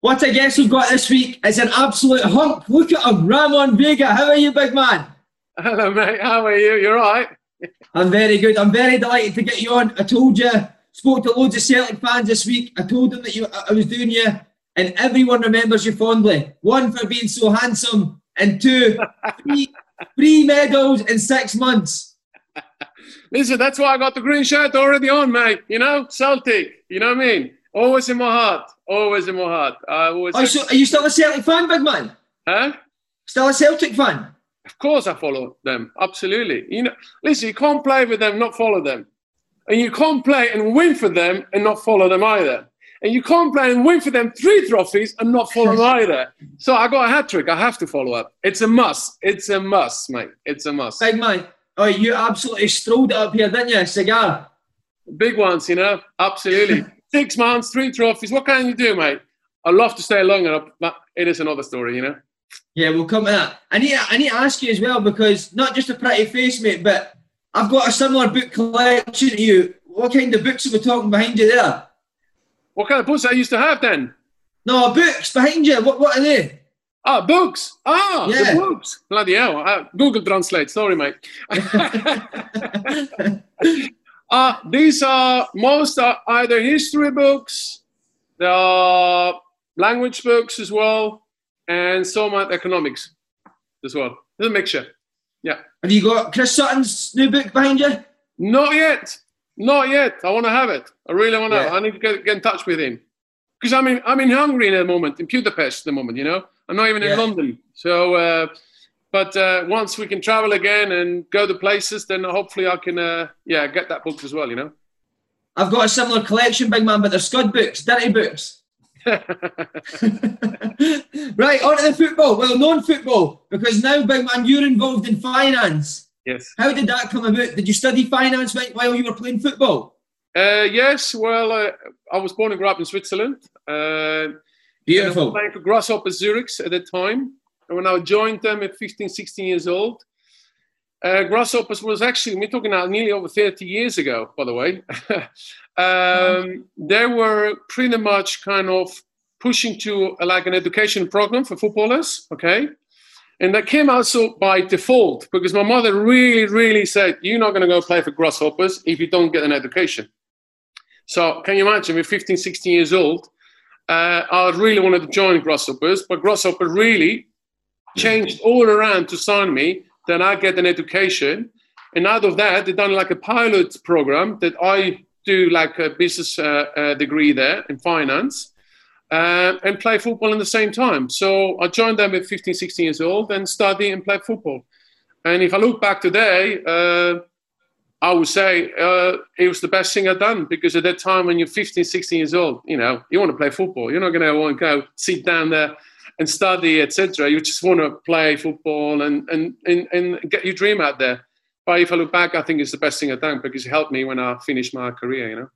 What a guest we've got this week. It's an absolute hunk. Look at him, Ramon Vega. How are you, big man? Hello, mate. How are you? You're right. I'm very good. I'm very delighted to get you on. I told you, spoke to loads of Celtic fans this week. I told them that you, I was doing you, and everyone remembers you fondly. One for being so handsome, and two, three, three medals in six months. Listen, that's why I got the green shirt already on, mate. You know, Celtic. You know what I mean? Always in my heart. Always in my heart. I always. Oh, so are you still a Celtic fan, big man? Huh? Still a Celtic fan? Of course, I follow them. Absolutely. You know, listen, you can't play with them, not follow them, and you can't play and win for them and not follow them either. And you can't play and win for them three trophies and not follow them either. So I got a hat trick. I have to follow up. It's a must. It's a must, mate. It's a must. Big man. Oh, you absolutely strolled it up here, didn't you? Cigar. Big ones, you know. Absolutely. Six months, three trophies. What can you do, mate? I'd love to stay longer, but it is another story, you know. Yeah, we'll come to that. I need, I need to ask you as well because not just a pretty face, mate, but I've got a similar book collection to you. What kind of books are we talking behind you there? What kind of books I used to have then? No, books behind you. What, what are they? Ah, books. Ah, Yeah. the books. Bloody hell. Uh, Google Translate. Sorry, mate. uh, these are most are either history books, there are language books as well, and some economics as well. It's a mixture. Yeah. Have you got Chris Sutton's new book behind you? Not yet. Not yet. I want to have it. I really want to. Yeah. I need to get, get in touch with him because I'm in I'm in Hungary at the moment, in Budapest at the moment. You know, I'm not even Yeah. in London. So, uh, but uh, once we can travel again and go to places, then hopefully I can, uh, yeah, get that book as well. You know. I've got a similar collection, big man, but they're scud books, dirty books. right, on to the football. Well, non-football, because now, big man, you're involved in finance. yes. How did that come about? Did you study finance while- you were playing football? Uh, yes. Well, uh, I was born and grew up in Switzerland. Uh, I was playing for Grasshopper Zurich at the time. And when I joined them at 15, 16 years old, uh, Grasshoppers was actually, we're talking now nearly over 30 years ago, by the way. um, they were pretty much kind of pushing to uh, like an education program for footballers, okay? And that came also by default because my mother really, really said, You're not going to go play for Grasshoppers if you don't get an education. So, can you imagine, we're 15, 16 years old. Uh, I really wanted to join Grasshoppers, but Grasshopper really changed all around to sign me. Then I get an education, and out of that, they done like a pilot program that I do like a business uh, uh, degree there in finance, uh, and play football in the same time. So I joined them at 15, 16 years old, and study and play football. And if I look back today, uh, I would say uh, it was the best thing I've done because at that time when you're 15, 16 years old, you know, you want to play football. You're not going to want to go sit down there and study, etc. You just want to play football and, and, and, and get your dream out there. But if I look back, I think it's the best thing I've done because it helped me when I finished my career, you know.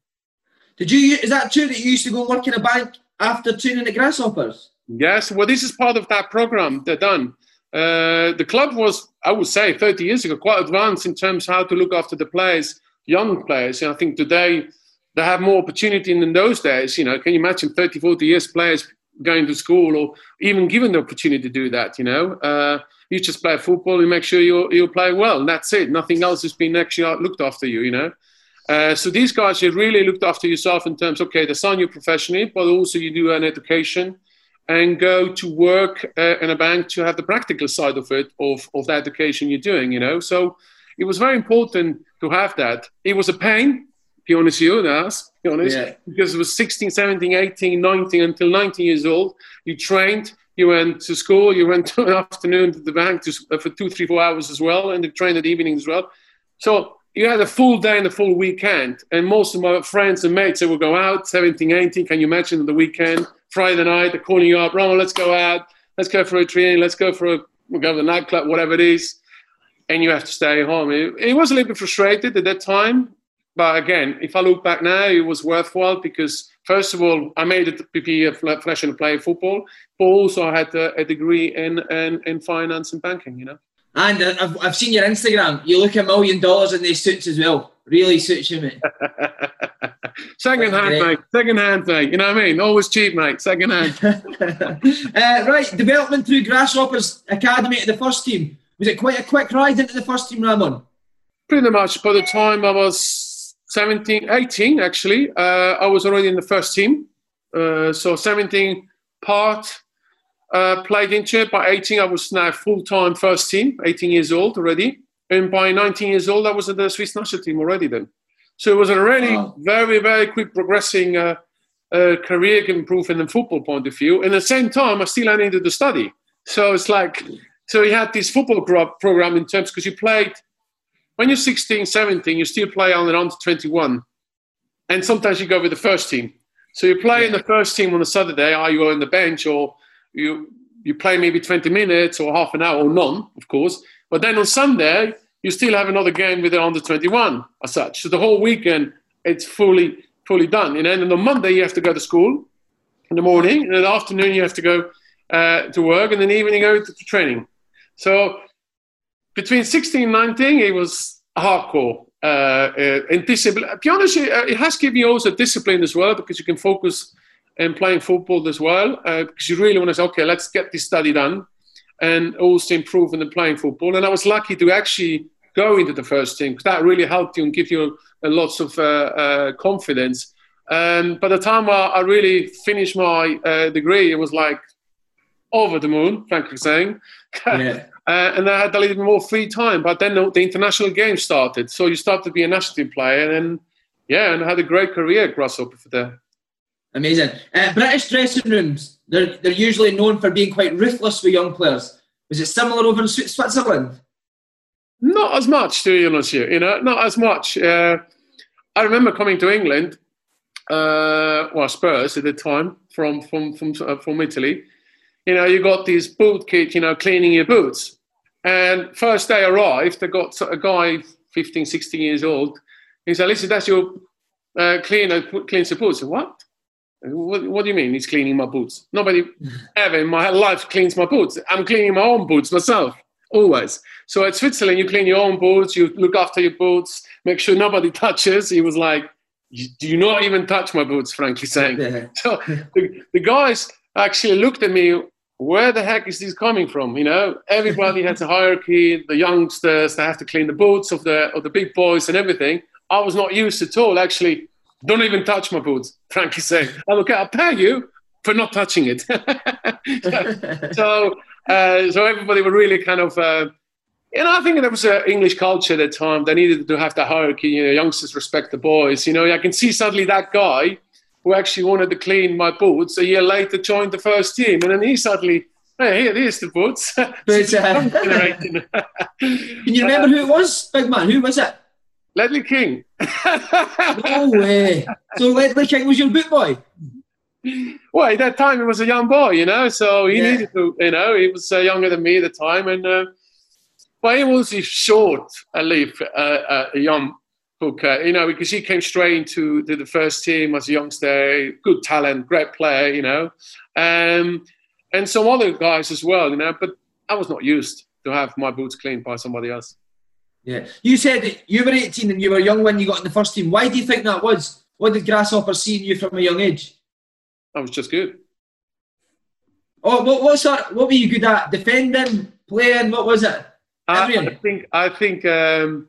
Did you? Is that true that you used to go work in a bank after training at Grasshoppers? Yes, well, this is part of that program they're done. Uh, the club was, I would say, 30 years ago, quite advanced in terms of how to look after the players, young players. And I think today they have more opportunity than in those days. You know, can you imagine 30, 40 years players going to school or even given the opportunity to do that? You know, uh, you just play football, you make sure you you play well, and that's it. Nothing else has been actually looked after you. You know. Uh, so these guys, you really looked after yourself in terms, okay, they sign you professionally, but also you do an education and go to work uh, in a bank to have the practical side of it, of, of the education you're doing, you know. So it was very important to have that. It was a pain, be honest with you, that's, be honest, yeah. because it was 16, 17, 18, 19, until 19 years old. You trained, you went to school, you went to an afternoon to the bank to, uh, for two, three, four hours as well, and you trained at evening as well. So you had a full day and a full weekend. And most of my friends and mates, they would go out, 17, 18, can you imagine the weekend? Friday night, they're calling you up, Ron, let's go out, let's go for a training, let's go for a, we'll go to the nightclub, whatever it is. And you have to stay home. It, it was a little bit frustrated at that time. But again, if I look back now, it was worthwhile because, first of all, I made it PP flesh and play football, but also I had a, a degree in, in, in finance and banking, you know. And I've, I've seen your Instagram. You look a million dollars in these suits as well. Really suits you, mate. Second hand, mate. Second hand, mate. You know what I mean? Always cheap, mate. Second hand. uh, right, development through Grasshoppers Academy to the first team. Was it quite a quick ride into the first team, Ramon? Pretty much. By the time I was 17, 18, actually, uh, I was already in the first team. Uh, so 17 part uh, played into it. By 18, I was now full time first team, 18 years old already. And by 19 years old, I was in the Swiss national team already then. So it was a really wow. very, very quick progressing uh, uh, career improvement in football point of view. And at the same time, I still needed to study. So it's like, so he had this football program in terms because you played, when you're 16, 17, you still play on and under 21. And sometimes you go with the first team. So you play in the first team on a Saturday, are you on the bench or you you play maybe 20 minutes or half an hour or none, of course. But then on Sunday, you still have another game with the under 21 as such. So the whole weekend, it's fully fully done. And then on Monday, you have to go to school in the morning, and in the afternoon, you have to go uh, to work, and then the evening, you go to, to training. So between 16 and 19, it was hardcore. Uh, uh, and discipline. To be honest, it has given you also discipline as well because you can focus and playing football as well uh, because you really want to say, okay, let's get this study done and also improve in the playing football. And I was lucky to actually go into the first team because that really helped you and give you a lots of uh, uh, confidence. And by the time I, I really finished my uh, degree, it was like over the moon, frankly saying. Yeah. Uh, and I had a little more free time. But then the, the international games started. So you start to be a national team player. And yeah, and I had a great career at Grasshopper for there. Amazing. Uh, British dressing rooms, they're, they're usually known for being quite ruthless with young players. Was it similar over in Switzerland? Not as much, to be honest you, you know, not as much. Uh, I remember coming to England, uh, well, Spurs at the time, from, from, from, uh, from Italy. You know, you got these boot kids, you know, cleaning your boots. And first day arrived, they got a guy, 15, 16 years old. He said, listen, that's your uh, cleaner, cleans the boots. I said, what? What, what, do you mean he's cleaning my boots? Nobody ever in my life cleans my boots. I'm cleaning my own boots myself, always. So at Switzerland, you clean your own boots, you look after your boots, make sure nobody touches. He was like, do you not even touch my boots, frankly saying. So the, the guys actually looked at me, where the heck is this coming from? You know, everybody has a hierarchy, the youngsters, they have to clean the boots of the, of the big boys and everything. I was not used at all. Actually, don't even touch my boots, frankly saying. I'm okay, I'll pay you for not touching it. so, uh, so everybody were really kind of, uh, you know, I think there was an English culture at the time. They needed to have the hierarchy. You know, youngsters respect the boys. You know, I can see suddenly that guy who actually wanted to clean my boots a year later joined the first team, and then he suddenly, hey, here, here's the boots. But, uh, can you remember who it was, big man? Who was it? Ledley King. no way. So Ledley King was your boot boy? Well, at that time he was a young boy, you know, so he yeah. needed to, you know, he was uh, younger than me at the time. And, uh, but he was short, I leave, uh, uh, a young hooker, you know, because he came straight into to the first team as a youngster, good talent, great player, you know. Um, and some other guys as well, you know. But I was not used to have my boots cleaned by somebody else. Yeah. You said you were 18 and you were young when you got in the first team. Why do you think that was? What did Grasshopper see in you from a young age? I was just good. Oh, what, what sort? What were you good at? Defending, playing? What was it? I, I think. I think. Um,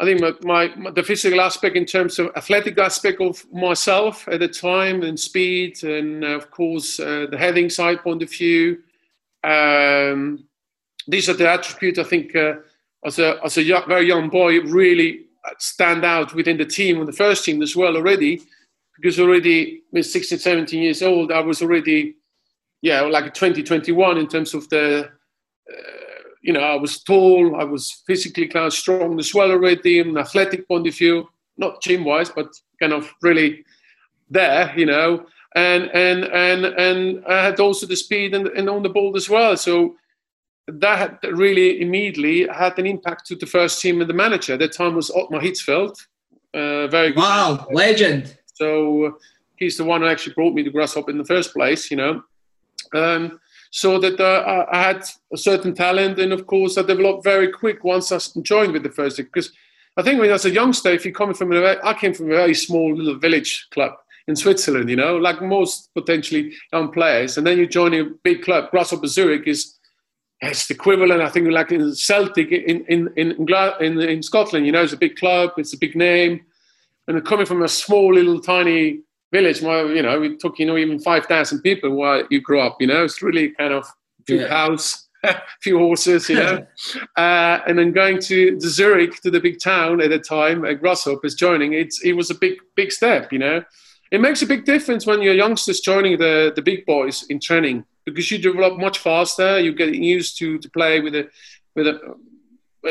I think my, my, my, the physical aspect in terms of athletic aspect of myself at the time and speed and uh, of course uh, the heading side point of view. Um, these are the attributes I think uh, as a as a young, very young boy really stand out within the team and the first team as well already because already with 16 17 years old I was already yeah like 2021 in terms of the uh, you know, I was tall, I was physically kind of strong as well already, an athletic point of view, not gym wise, but kind of really there, you know. And and and and I had also the speed and, and on the ball as well. So that really immediately had an impact to the first team and the manager. At that time was Ottmar Hitzfeld. Uh, very wow, good. legend. So he's the one who actually brought me to Grasshopper in the first place, you know. Um, so that uh, I had a certain talent, and of course I developed very quick once I joined with the first league. Because I think when I was a youngster, if you're coming from a, I came from a very small little village club in Switzerland, you know, like most potentially young players, and then you join a big club. Grasshopper Zurich is it's the equivalent, I think, like in Celtic in in in in, in Scotland. You know, it's a big club, it's a big name, and coming from a small little tiny village where you know we took you know even five thousand people while you grew up. You know, it's really kind of few yeah. cows, a few horses, you know, uh, and then going to the Zurich to the big town at the time, at Grasshopper is joining. It's it was a big big step, you know. It makes a big difference when you're youngsters joining the the big boys in training because you develop much faster. You get used to to play with a with a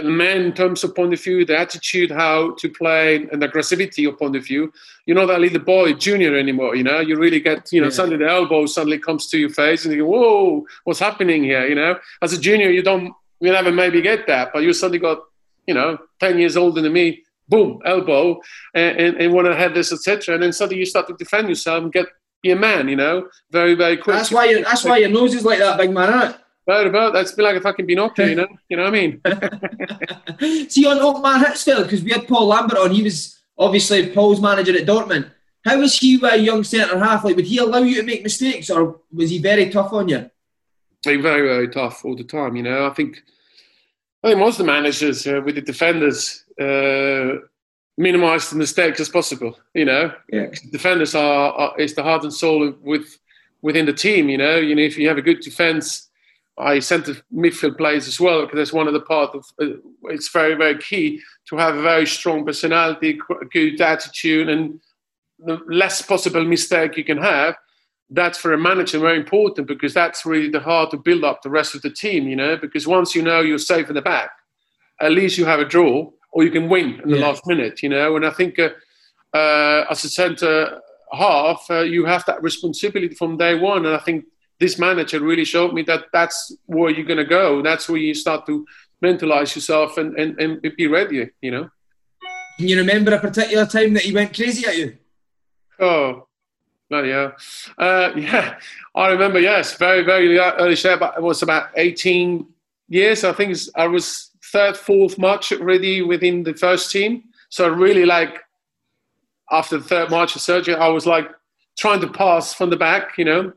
the man in terms of point of view, the attitude, how to play, and the aggressivity of point of view. You're not that little boy, junior anymore. You know, you really get, you know, yeah. suddenly the elbow suddenly comes to your face, and you go, "Whoa, what's happening here?" You know, as a junior, you don't, you never maybe get that, but you suddenly got, you know, ten years older than me, boom, elbow, and, and, and want to have this, etc. And then suddenly you start to defend yourself and get be a man. You know, very very quick. That's why. You, that's why your nose is like that, big man. Isn't it? Right about that's been like a fucking Pinocchio, you know. You know what I mean? See on Ottmar Hitzfeld because we had Paul Lambert on. He was obviously Paul's manager at Dortmund. How was he a young centre half? Like, would he allow you to make mistakes, or was he very tough on you? He very very tough all the time. You know, I think I think most of the managers uh, with the defenders uh, minimise the mistakes as possible. You know, yeah. defenders are, are is the heart and soul with within the team. You know, you know if you have a good defence I centre midfield players as well because that's one of the part of uh, it's very very key to have a very strong personality, good attitude, and the less possible mistake you can have. That's for a manager very important because that's really the heart to build up the rest of the team. You know, because once you know you're safe in the back, at least you have a draw or you can win in the yeah. last minute. You know, and I think uh, uh, as a centre half, uh, you have that responsibility from day one, and I think this manager really showed me that that's where you're going to go. That's where you start to mentalize yourself and, and, and be ready, you know. Can you remember a particular time that he went crazy at you? Oh, bloody hell. Uh, yeah, I remember, yes, very, very early step. It was about 18 years. I think I was third, fourth March already within the first team. So really like after the third March of surgery, I was like trying to pass from the back, you know,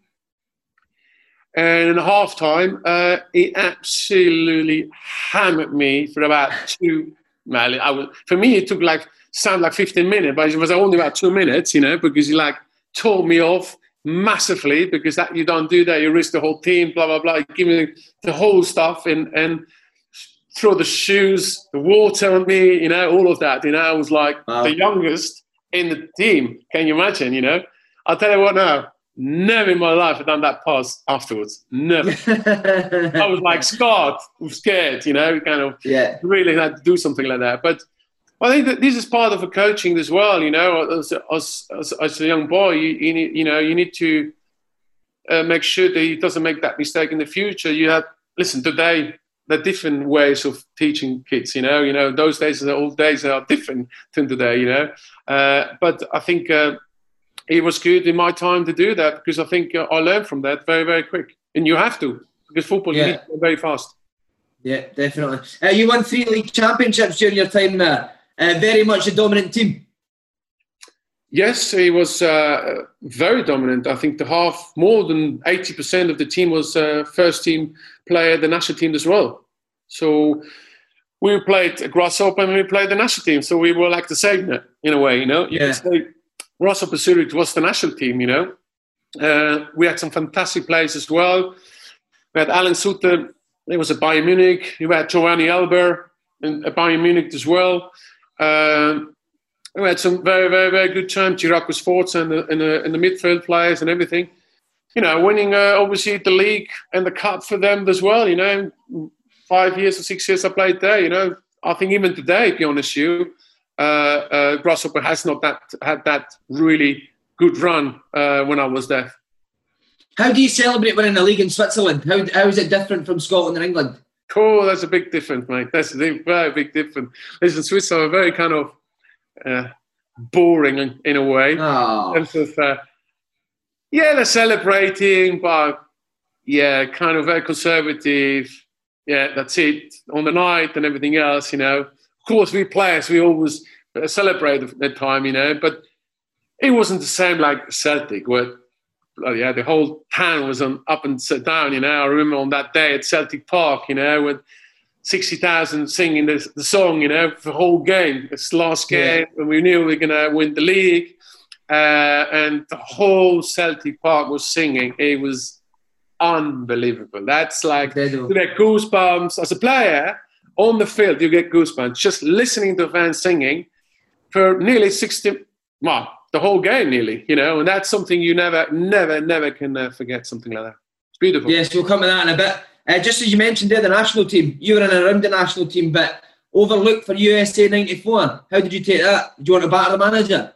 and in half time, uh, he absolutely hammered me for about two. Well, I was, for me, it took like sound like 15 minutes, but it was only about two minutes, you know, because he like tore me off massively because that you don't do that, you risk the whole team, blah blah blah. Give me the whole stuff and and throw the shoes, the water on me, you know, all of that. You know, I was like wow. the youngest in the team. Can you imagine? You know, I'll tell you what now. Never in my life had done that pass afterwards. Never. I was like scared, scared, you know, kind of yeah. really had to do something like that. But I think that this is part of a coaching as well, you know, as, as, as, as a young boy, you, you, need, you know, you need to uh, make sure that he doesn't make that mistake in the future. You have, listen, today, there are different ways of teaching kids, you know, you know, those days, the old days are different than today, you know. Uh, but I think, uh, it was good in my time to do that because I think uh, I learned from that very, very quick. And you have to, because football yeah. you need to go very fast. Yeah, definitely. Uh, you won three league championships during your time there. Uh, very much a dominant team. Yes, he was uh, very dominant. I think the half, more than 80% of the team was uh, first team player, the national team as well. So we played Grasshopper and we played the national team. So we were like the same in a way, you know. You yeah. say Grasshopper Zurich was the national team, you know. Uh, we had some fantastic players as well. We had Alain Sutter, he was at Bayern Munich. We had Giovane Elber at Bayern Munich as well. Uh, we had some very, very, very good time. Ciriaco Sforza and the, and, the, and the midfield players and everything. You know, winning uh, obviously the league and the cup for them as well. You know, five years or six years I played there. You know, I think even today, to be honest, you, Grasshopper has not that had that really good run uh, when I was there. How do you celebrate winning a league in Switzerland? How, how is it different from Scotland and England? Cool, that's a big difference, mate. That's a very big difference. Listen, Swiss are very kind of uh, boring in, in, a way. Oh. In terms of, uh, yeah, they're celebrating, but yeah, kind of very conservative. Yeah, that's it. On the night and everything else, you know. Of course, we players, we always celebrate that time, you know, but it wasn't the same like Celtic, where yeah, the whole town was on up and down, you know. I remember on that day at Celtic Park, you know, with 60,000 singing the, the song, you know, for the whole game. It's the last game, yeah. and we knew we were going to win the league. Uh, and the whole Celtic Park was singing. It was unbelievable. That's like get goosebumps as a player on the field. You get goosebumps just listening to fans singing for nearly 60, well, the whole game nearly, you know. And that's something you never, never, never can uh, forget. Something like that. It's beautiful. Yes, we'll come to that in a bit. Uh, just as you mentioned there, the national team, you were in and around the national team, but overlooked for USA 94. How did you take that? Do you want to batter the manager?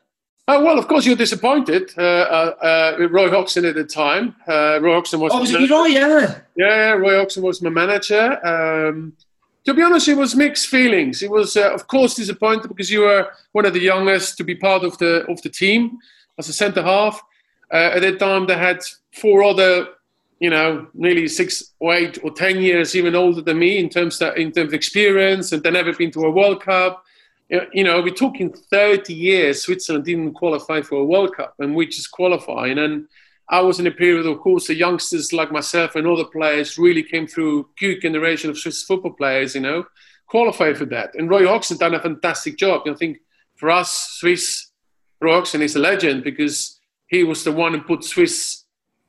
Uh, well, of course, you're disappointed. Uh, uh, uh Roy Hodgson at the time. Uh, Roy Hodgson was. Oh, was it Roy? Yeah. Yeah, Roy Hodgson was my manager. Um, to be honest, it was mixed feelings. It was, uh, of course, disappointed because you were one of the youngest to be part of the of the team as a centre half. at that time, they had four other you know, nearly six or eight or ten years even older than me in terms of, in terms of experience, and they never been to a World Cup. You know, we're talking 30 years. Switzerland didn't qualify for a World Cup, and we just qualifying. And I was in a period, of course, the youngsters like myself and other players really came through good generation of Swiss football players. You know, qualified for that. And Roy Hodgson done a fantastic job. I think for us, Swiss, Roy Hodgson is a legend because he was the one who put Swiss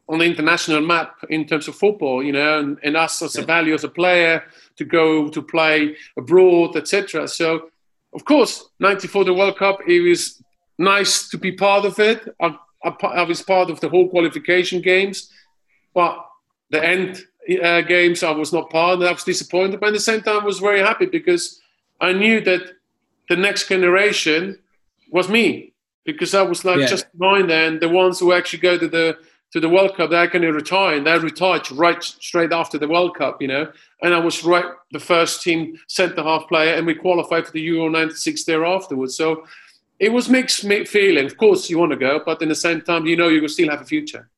on the international map in terms of football, you know, and, and us as a value as a player to go to play abroad, etc. So, of course, 94 the World Cup, it was nice to be part of it. I, I, was part of the whole qualification games, but the end uh, games I was not part of. I was disappointed, but at the same time, I was very happy because I knew that the next generation was me because I was like yeah. just behind there, and the ones who actually go to the to the World Cup, they're going to retire, and they retired right straight after the World Cup, you know. And I was right the first team centre half player, and we qualified for the Euro '96 there afterwards. So it was mixed feeling. Of course, you want to go, but in the same time, you know you will still have a future.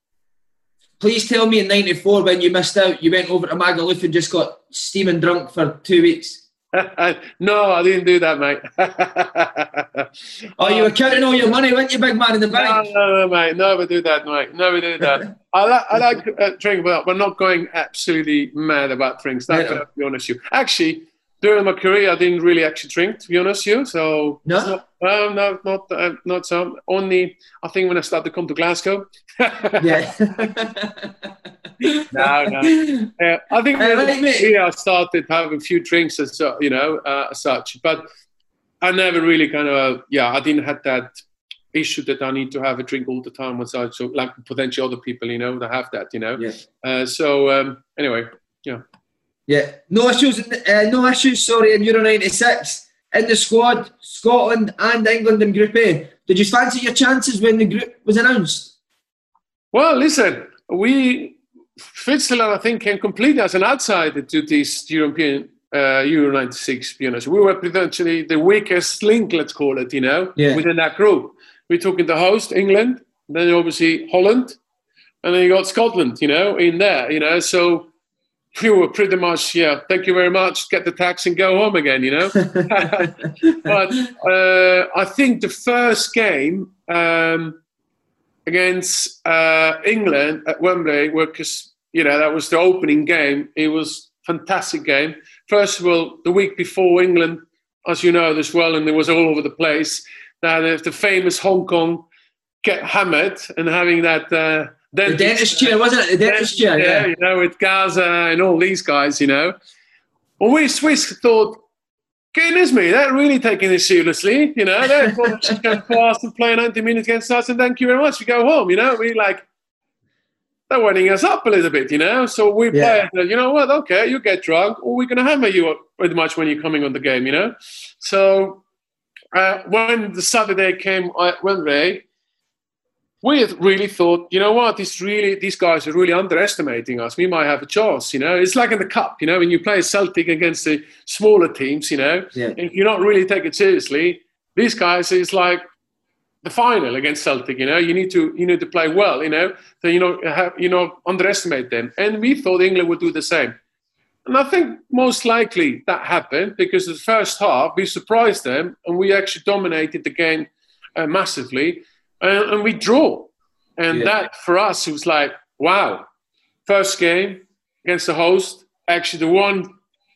Please tell me in '94 when you missed out, you went over to Magaluf and just got steaming drunk for two weeks. no, I didn't do that, mate. oh, you were counting all your money, weren't you, big man in the bank? No, no, no, mate. Never do that, mate. Never do that. I, like, I like uh, drink, but we're not going absolutely mad about drinks. That's to be honest with you. Actually, during my career, I didn't really actually drink, to be honest with you. So no, no, no, not uh, not so. Only I think when I started to come to Glasgow. yeah. no, no. Uh, I think uh, I started having a few drinks as you know, uh, such, but I never really kind of yeah, I didn't have that issue that I need to have a drink all the time such so like potentially other people, you know, that have that, you know. Yeah. Uh, so um, anyway, yeah. Yeah, no issues. Uh, no issues. Sorry, in Euro '96 in the squad, Scotland and England in Group A. Did you fancy your chances when the group was announced? Well, listen, we Switzerland, I think, came completely as an outsider to this European uh, Euro 96, to be honest. We were potentially the weakest link, let's call it, you know, yeah. within that group. We took in the host, England, then obviously Holland, and then you got Scotland, you know, in there, you know. So were pretty much, yeah, thank you very much, get the taxi and go home again, you know. but uh, I think the first game um, against uh, England at Wembley, because, you know, that was the opening game, it was fantastic game. First of all, the week before England, as you know as well, and it was all over the place, that the famous Hong Kong get hammered and having that. Uh, dentist, the dentist chair, wasn't it? The dentist chair, yeah. You know, with Gazza and all these guys, you know. Well, we Swiss thought, goodness me, they're really taking this seriously, you know. They're going fast and play 90 minutes against us, and thank you very much. We go home, you know. We like, they're winding us up a little bit, you know. So we yeah. play, you know what, okay, you get drunk, or we're going to hammer you up pretty much when you're coming on the game, you know. So uh, when the Saturday came at Wembley, we really thought, you know what, this really, these guys are really underestimating us. We might have a chance, you know. It's like in the cup, you know, when you play Celtic against the smaller teams, you know, yeah. and you're not really taking it seriously. These guys it's like the final against Celtic, you know. You need to you need to play well, you know. So you know have, you know underestimate them. And we thought England would do the same. And I think most likely that happened because the first half we surprised them and we actually dominated the game uh, massively and, and we draw. And yeah. that for us, it was like, wow, first game against the host, actually the one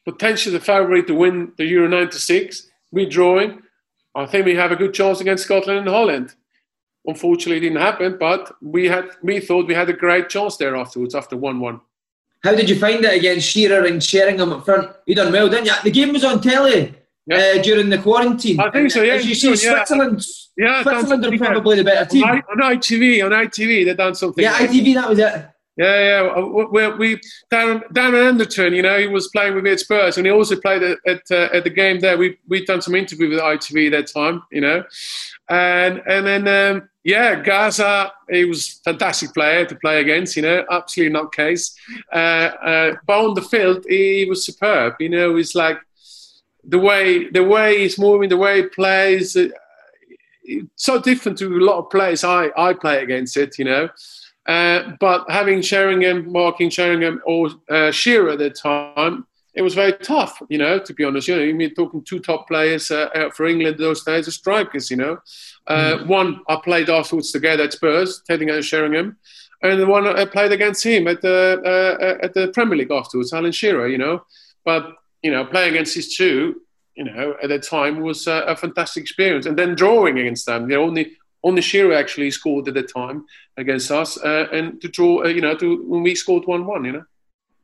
potentially the favourite to win the Euro 96. We drawing. I think we have a good chance against Scotland and Holland. Unfortunately, it didn't happen, but we had we thought we had a great chance there afterwards after 1 1. How did you find it against Shearer and Sheringham up front? You done well, didn't you? The game was on telly yeah. uh, during the quarantine. I think so, yeah. As you see, yeah. Switzerland, yeah, Switzerland are probably the better team. On, ITV, on ITV, they've done something. Yeah, ITV, that was it. Yeah, yeah. We, we Darren, Darren Anderton, you know, he was playing with me at Spurs, and he also played at at, uh, at the game there. We we done some interview with ITV that time, you know, and and then um, yeah, Gazza, he was fantastic player to play against, you know, absolutely not case. Uh, uh, but on the field, he was superb. You know, he's like the way the way he's moving, the way he plays, uh, so different to a lot of players I, I play against it, you know. Uh, but having Sheringham, marking Sheringham or uh, Shearer at the time, it was very tough, you know, to be honest. You know, you're talking two top players uh, for England those days, are strikers, you know. Uh, mm. One I played afterwards together at Spurs, Teddy and Sheringham, and the one I played against him at the uh, at the Premier League afterwards, Alan Shearer, you know. But you know, playing against these two, you know, at that time was a, a fantastic experience. And then drawing against them, you know, only only Shearer actually scored at the time against us, uh, and to draw, uh, you know, to when we scored one one, you know.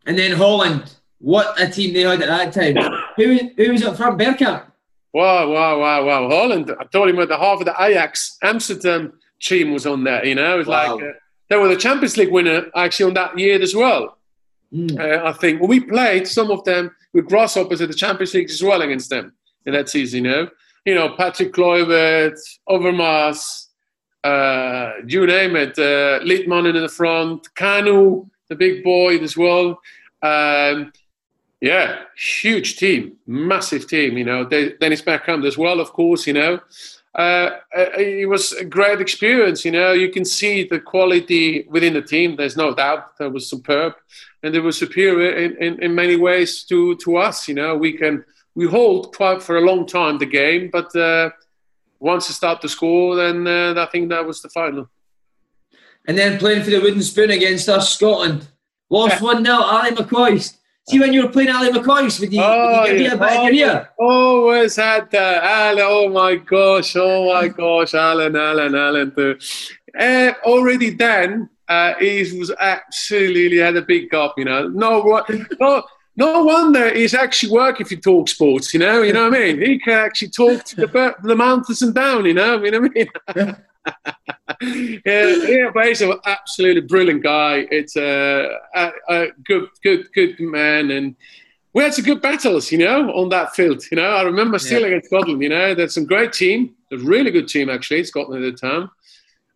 And then Holland, what a team they had at that time. who who was up front? Bergkamp. Wow, wow, wow, wow! Holland. I told him at the half of the Ajax Amsterdam team was on there. You know, it was wow. like uh, they were the Champions League winner actually on that year as well. Mm. Uh, I think. when we played some of them with Grasshoppers at the Champions League as well against them in that season. You know, you know Patrick Kluivert, Overmars, uh, you name it. Uh, in the front, Kanu, the big boy as well. Um, yeah, huge team, massive team. You know, Dennis Bergkamp as well, of course. You know, uh, uh, it was a great experience. You know, you can see the quality within the team. There's no doubt that was superb and they were superior in, in, in many ways to, to us. You know, we can we hold quite for a long time the game, but uh, once you start to score, then uh, I think that was the final. And then playing for the wooden spoon against us, Scotland. Lost yeah. 1 0, Ally McCoist. See, when you were playing Ally McCoist, would you, oh, would you yeah. a bit oh, Always had that. Alan, oh my gosh, oh my gosh, Alan, Alan, Alan. Uh, already then, uh, he was absolutely had a big gap, you know. No, no, no wonder he's actually working for talk sports, you know. You know what I mean? He can actually talk to the, the mountains and down, you know. You know what I mean? yeah, yeah, but he's an absolutely brilliant guy. It's a, a, a, good, good, good man, and we had some good battles, you know, on that field. You know, I remember still yeah. against Scotland. You know, there's some great team, a really good team actually, Scotland at the time.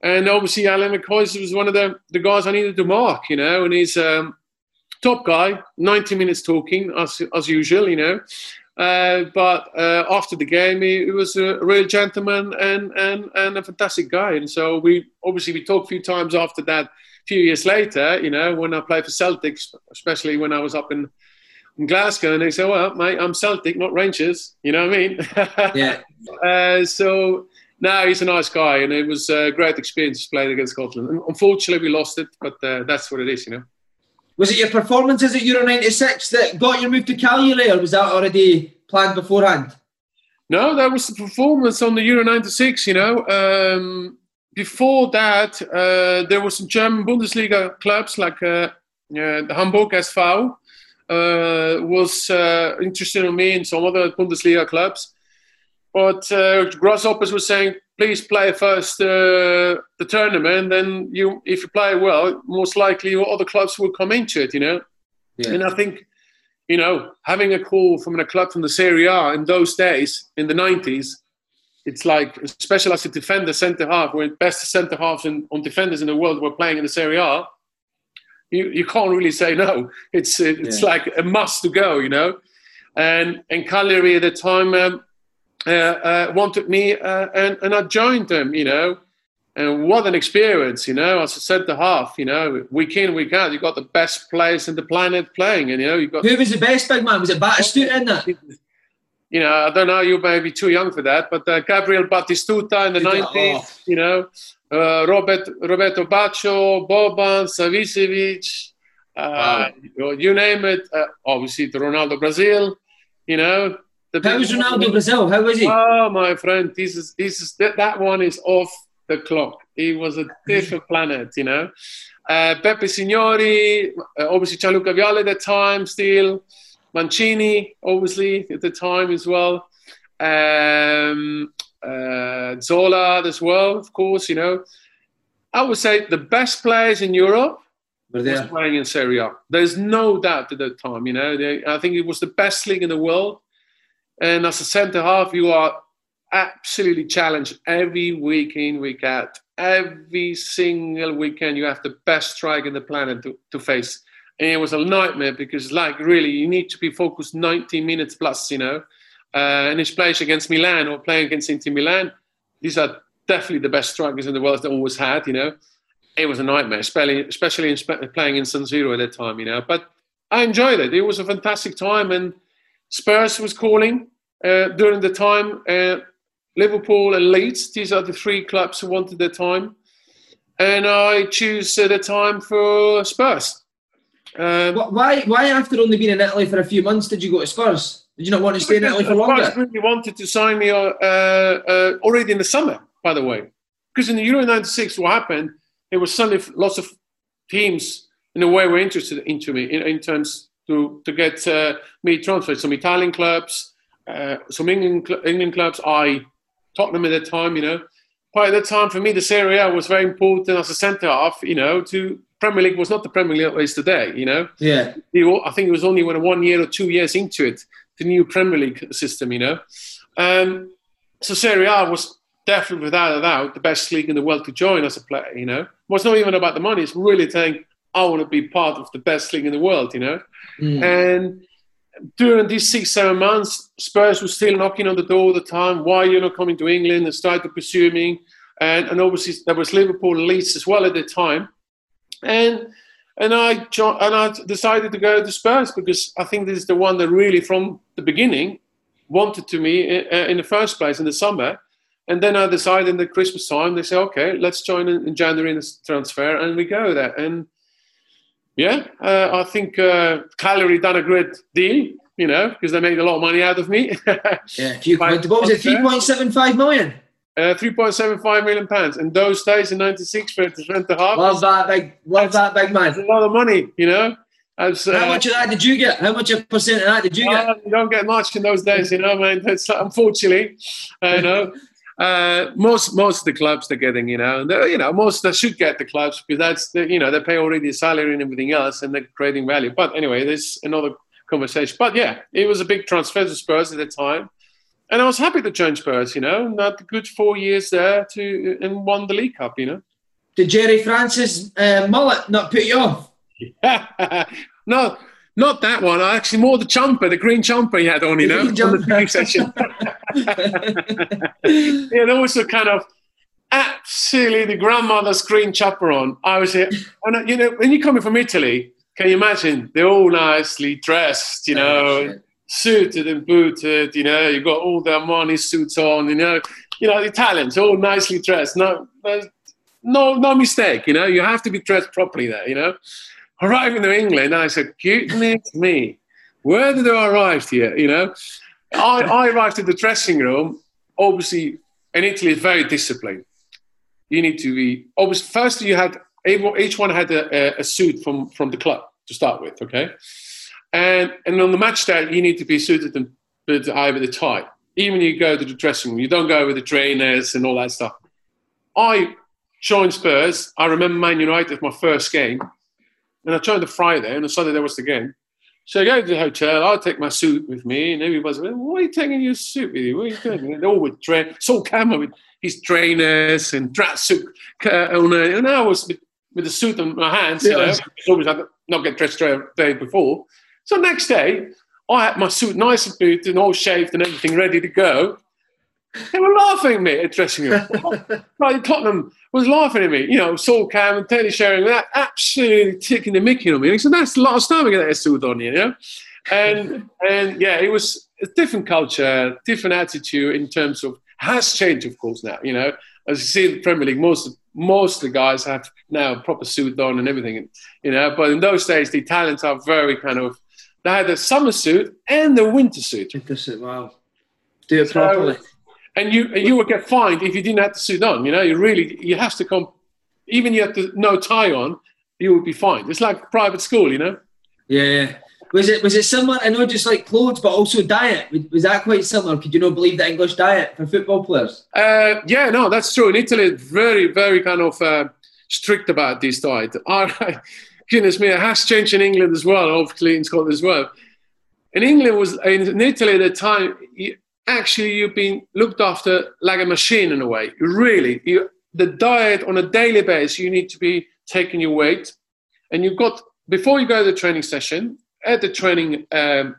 And obviously, Alan McCoist was one of the, the guys I needed to mark, you know, and he's um, top guy, 90 minutes talking as, as usual, you know. Uh, but uh, after the game, he, he, was a real gentleman and, and, and a fantastic guy. And so we obviously we talked a few times after that A few years later, you know, when I played for Celtic, especially when I was up in, in Glasgow, and they say, "Well, mate, I'm Celtic, not Rangers." You know what I mean? yeah. Uh, so no, he's a nice guy, and it was a great experience playing against Scotland. Unfortunately, we lost it, but uh, that's what it is, you know. Was it your performances at Euro '96 that got your move to Cagliari, or was that already planned beforehand? No, that was the performance on the Euro '96. You know, um, before that, uh, there were some German Bundesliga clubs like uh, the Hamburg SV uh, was uh, interested in me and some other Bundesliga clubs. But uh, Grasshoppers was saying, please play first uh, the tournament. Then you, if you play well, most likely other clubs will come into it. You know, yeah. and I think you know having a call from a club from the Serie A in those days in the nineties. It's like, especially as a defender, centre half, where best centre halves and on defenders in the world were playing in the Serie A. You, you can't really say no. It's it's yeah. like a must to go, you know. And and Cagliari at the time, um, wanted me, uh, and, and I joined them, you know. And what an experience, you know. As I said, the half, you know, week in, week out, you got the best players in the planet playing, and you know, you got. Who was the best big man? Was it Batistuta in that? You know, I don't know. You may be too young for that, but uh, Gabriel Batistuta in the nineties, oh. you know, uh, Robert Roberto Baggio, Boban, Savicevic, uh, wow. you name it. Uh, obviously, the Ronaldo Brazil, you know, How was Ronaldo Brazil? How was he? Oh, my friend, this is this is that, that one is off the clock. He was a different planet, you know. Uh, Beppe Signori, uh, obviously Gianluca Vialli at the time, still Mancini, obviously at the time as well. Um, uh, Zola as well, of course. You know, I would say the best players in Europe was playing in Serie A. There's no doubt at the time. You know, they, I think it was the best league in the world. And as a centre half, you are absolutely challenged every week in, week out. Every single weekend, you have the best striker in the planet to, to face. And it was a nightmare because, like, really, you need to be focused 90 minutes plus, you know. Uh, and his plays against Milan or playing against Inter Milan, these are definitely the best strikers in the world that always had, you know. It was a nightmare, especially, especially in, playing in San Siro at that time, you know. But I enjoyed it. It was a fantastic time. And Spurs was calling uh, during the time. Uh, Liverpool and Leeds. These are the three clubs who wanted their time, and I choose uh, the time for Spurs. Um, why? Why after only being in Italy for a few months did you go to Spurs? Did you not want to stay in Italy for longer? Spurs really wanted to sign me uh, uh, already in the summer, by the way, because in the Euro '96, what happened? It was suddenly lots of teams in a way were interested into me in, in terms to to get uh, me transferred. Some Italian clubs, uh, some England England clubs. I Tottenham at the time, you know. But at the time, for me, the Serie A was very important as a centre half. You know, to Premier League was not the Premier League it is today. You know. Yeah. I think it was only when one year or two years into it, the new Premier League system. You know. Um, so Serie A was definitely, without a doubt, the best league in the world to join as a player. You know, well, it's not even about the money. It's really saying I want to be part of the best league in the world. You know, mm. and during these six, seven months, Spurs were still knocking on the door all the time. Why you're you not coming to England? And started me. And, and obviously, there was Liverpool and Leeds as well at the time. And and I and I decided to go to Spurs because I think this is the one that really, from the beginning, wanted to me in, uh, the first place in the summer. And then I decided in the Christmas time, they say, okay, let's join in, in January in the transfer, and we go there. And yeah, uh, I think uh, Cagliari done a great deal, you know, because they made a lot of money out of me. yeah, few, what was it, 3.75 million? Uh, 3.75 million pounds. In those days, in 96, for centre half. Love that big, love that big man. That's a lot of money, you know. As, uh, How much of that did you get? How much of percent of that did you get? you don't get much in those days, you know, man. That's, unfortunately, you know. Uh, most most of the clubs they're getting, you know, and you know, most they should get the clubs because that's the, you know they pay already salary and everything else, and they're creating value. But anyway, there's another conversation. But yeah, it was a big transfer to Spurs at the time, and I was happy to join Spurs. You know, not good four years there to and won the League Cup. You know, did Gerry Francis uh, mullet not put you off? no, not that one. Uh, actually, more the chomper, the green chomper he had on, you know, on the training session. yeah, that was a kind of. absolutely the grandmother's green on I was here, and uh, you know, when you're coming from Italy, can you imagine? They're all nicely dressed, you know, oh, suited and booted. You know, you've got all their Armani suits on. You know, you know, the Italians all nicely dressed. No, no, no mistake. You know, you have to be dressed properly there. You know, arriving to England, I said, goodness me, where did I arrive here? You know, I, I arrived at the dressing room. Obviously, in Italy, it's very disciplined. You need to be obviously first you had each one had a, a, suit from from the club to start with okay? And and on the match day you need to be suited and with the tie. Even you go to the dressing room you don't go with the trainers and all that stuff. I joined spurs. I remember man united my first game and i joined the friday and on sunday there was the game so I go to the hotel, I'll take my suit with me, and everybody's like, Why are you taking your suit with you? What are you doing? And they're all with train, Sol Campbell with his trainers and dress suit on and I was with, with the suit in my hands, yeah. you know, always had not get dressed the day before. So next day, I had my suit nice and booted and all shaved and everything ready to go. They were laughing at me at dressing room. like Tottenham was laughing at me. You know, Saul Cam and Teddy Sheringham, that absolutely taking the mickey on me. And he said, "That's the last time I get that suit on you." know, and and yeah, it was a different culture, different attitude in terms of has changed, of course. Now, you know, as you see in the Premier League, most most of the guys have now proper suit on and everything, you know. But in those days, the Italians are very kind of they had the summer suit and the winter suit. Winter suit, wow. Do it so, properly and you you would get fined if you didn't have the suit on. You know, you really you have to come. Even you have to no tie on, you would be fined. It's like private school, you know. Yeah. Was it was it similar? I know, just like clothes, but also diet. Was that quite similar? Could you not believe the English diet for football players? Uh, yeah, no, that's true. In Italy, very, very kind of uh, strict about this diet. Right. Goodness me, it has changed in England as well. Obviously, in Scotland as well. In England was in Italy at the time actually you've been looked after like a machine in a way. Really, you, the diet on a daily basis, you need to be taking your weight, and you've got before you go to the training session at the training um,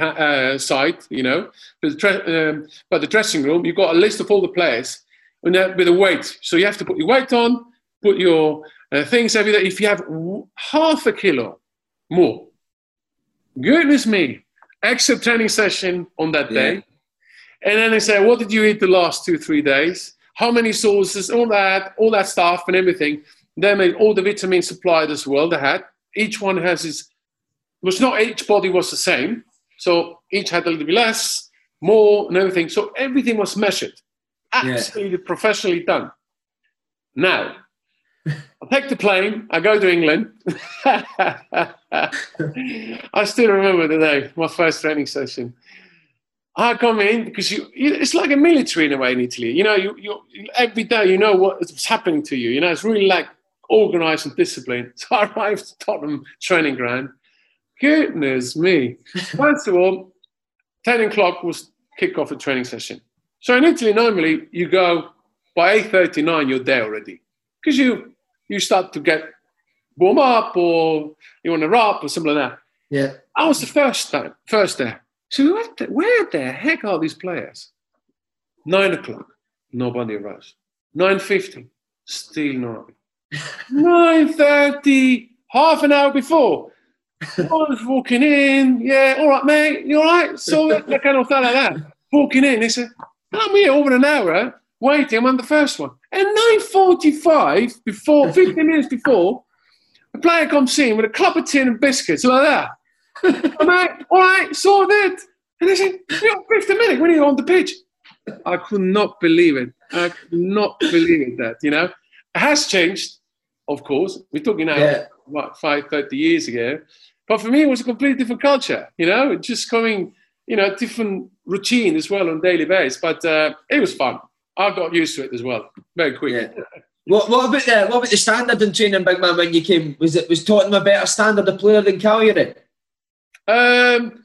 uh, site, you know, but the, um, but the dressing room, you've got a list of all the players with a weight. So you have to put your weight on, put your uh, things every day. If you have half a kilo more, goodness me, extra training session on that day. And then they say, what did you eat the last two, three days? How many sources, all that, all that stuff and everything. They made all the vitamins supplied as well. They had each one has its, was not each body was the same. So each had a little bit less, more, and everything. So everything was measured, absolutely yeah. professionally done. Now, I take the plane, I go to England. I still remember the day, my first training session. I come in because you, it's like a military in a way in Italy. You know, you, you every day you know what's happening to you. You know, it's really like organized and disciplined. So I arrived at Tottenham training ground. Goodness me! First of all, ten o'clock was kick off a training session. So in Italy, normally you go by eight thirty nine. You're there already because you you start to get warm up or you want to rap or something like that. Yeah, I was the first time, first there. So the, where the heck are these players? Nine o'clock, nobody arrives. Nine fifty, still nobody. Nine thirty, half an hour before. I was walking in, yeah, all right, mate, you all right? So uh, that kind of thing like that. Walking in, they said, I'm here over an hour waiting. I'm on the first one. And 9.45, before, 15 minutes before, a player comes in with a cup of tin and biscuits like that. I'm like, all right, sorted. And they said, you got 50 minutes when you're on the pitch. I could not believe it. I could not believe that, you know. It has changed, of course. We're talking now, yeah. what, five, 30 years ago. But for me, it was a completely different culture, you know, just coming, you know, different routine as well on daily basis. But uh, it was fun. I got used to it as well, very quick. Yeah. What, what about the what about the standard in training, big man? When you came, was it was Tottenham a better standard of player than Cagliari? Um,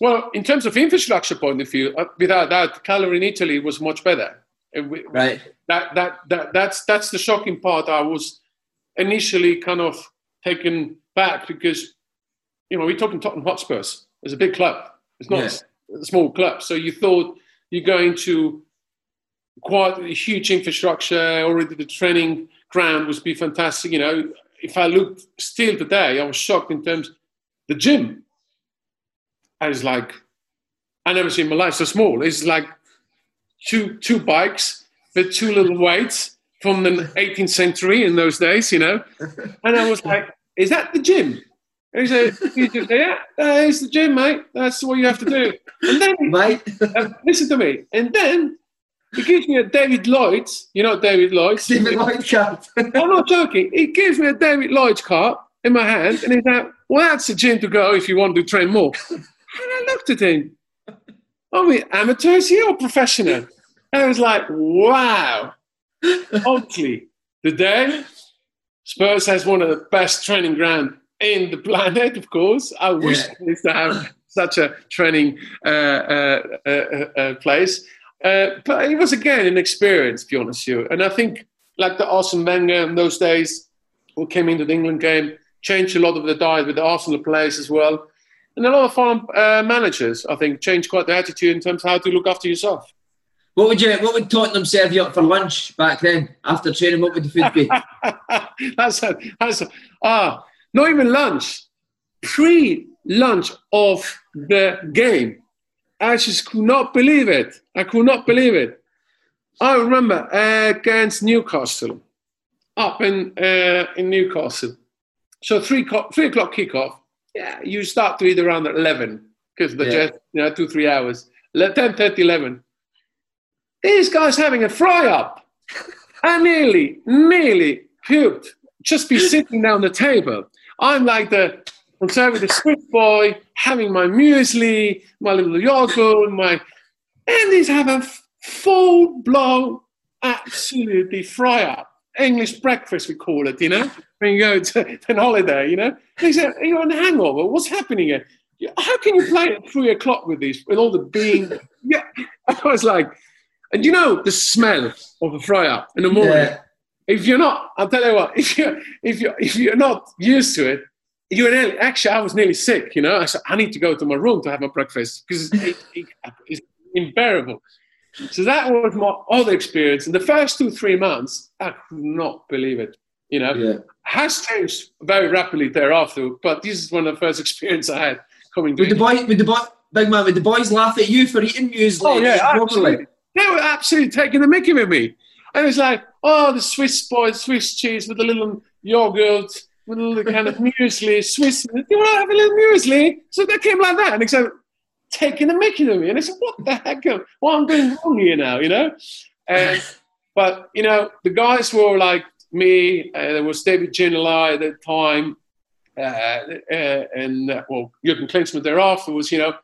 well, in terms of infrastructure point of view, uh, without that, Cagliari in Italy was much better. We, right. That, that, that, that's, that's the shocking part. I was initially kind of taken back because, you know, we're talking Tottenham Hotspurs. It's a big club. It's not a small club. So you thought you're going to quite a huge infrastructure. Already the training ground would be fantastic. You know, if I looked still today, I was shocked in terms the gym. I was like, I never seen my life so small. It's like two two bikes with two little weights from the 18th century in those days, you know. And I was like, is that the gym? And he said, yeah, that is the gym, mate. That's what you have to do. And then, mate, uh, listen to me. And then he gives me a David Lloyd. You know David Lloyd? David Lloyd card. I'm not joking. He gives me a David Lloyd card in my hand, and he's like, well, that's the gym to go if you want to train more. And I looked at him. Are we amateurs here or professional? And I was like, wow. Obviously, today, Spurs has one of the best training ground in the planet, of course. I wish yeah. I used to have such a training uh, uh, uh, uh place. Uh, but it was, again, an experience, to be honest with you. And I think, like the Arsene Wenger in those days, who came into the England game, changed a lot of the diet with the Arsenal players as well. And a lot of farm uh, managers, I think, changed quite the attitude in terms of how to look after yourself. What would you? What would Tottenham serve you up for lunch back then after training? What would the food be? that's a, that's a, ah, not even lunch, pre-lunch of the game. I just could not believe it. I could not believe it. I remember uh, against Newcastle, up in uh, in Newcastle. So three three o'clock kickoff. Yeah, you start to eat around at eleven because the yeah. jet, you know, two three hours. 10, 30, 11 these guys having a fry up. I nearly, nearly puked just be sitting down the table. I'm like the conservative Swiss boy having my muesli, my little yogurt, my, and he's having full blown, absolutely fry up. English breakfast, we call it, you know, when you go to, an holiday, you know. He said, Are you on a hangover? What's happening here? How can you play at three o'clock with these, with all the beans? Yeah. I was like, and you know the smell of a fry up in the morning. Yeah. If you're not, I'll tell you what. If you're, if you're, if you're not used to it, you're nearly, actually I was nearly sick. You know, I said I need to go to my room to have my breakfast because it, it, it's unbearable. So that was my other experience. In the first two three months, I could not believe it. You know, yeah. has changed very rapidly thereafter. But this is one of the first experiences I had coming. With the boy, with the boy, big man, with the boys laugh at you for eating muesli. Oh yeah, absolutely. They were absolutely taking the mickey with me. And it was like, oh, the Swiss boy, Swiss cheese with a little yogurt, with a little kind of muesli, Swiss. You want to have a little muesli? So they came like that. And they said, taking the mickey with me. And I said, what the heck? What I'm doing wrong here now, you know? And, but, you know, the guys were like me. Uh, there was David Ginola at the time. Uh, uh, and, uh, well, Jürgen Klinsmann thereafter was, you know,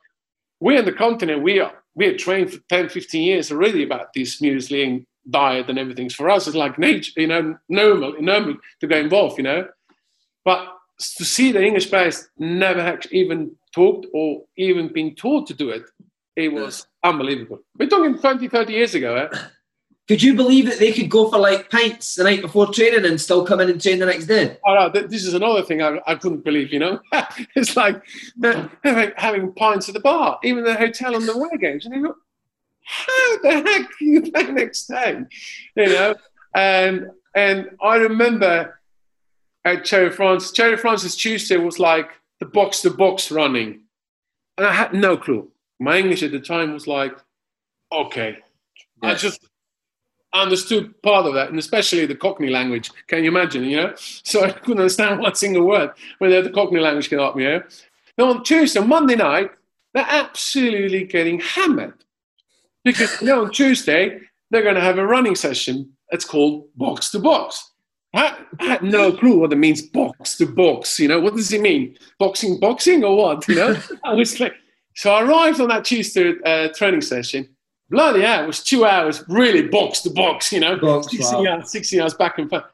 we're in the continent, we are we had trained for 10, 15 years already about this muesli and diet and everything. For us, it's like nature, you know, normal, normal to get involved, you know. But to see the English players never actually even talked or even been taught to do it, it was unbelievable. We're talking 20, 30 years ago. Eh? Could you believe that they could go for like pints the night before training and still come in and train the next day? Oh, no, this is another thing I, I couldn't believe, you know? it's like having, having pints at the bar, even the hotel on the away games. And you go, how the heck can you play next day? You know? And, and I remember at Gerry France, Gerry Francis Tuesday was like the box to box running. And I had no clue. My English at the time was like, okay. Yes. I just understood part of that, and especially the Cockney language. Can you imagine? You know, so I couldn't understand one single word when the Cockney language came up. You know, now on Tuesday, Monday night, they're absolutely getting hammered because you know on Tuesday they're going to have a running session. It's called box to box. I, I, had no clue what it means box to box. You know, what does it mean? Boxing, boxing, or what? You know, I was like, so I arrived on that Tuesday uh, training session bloody hell, it was two hours really box to box, you know, box, 16, wow. hours, 16 hours back and forth.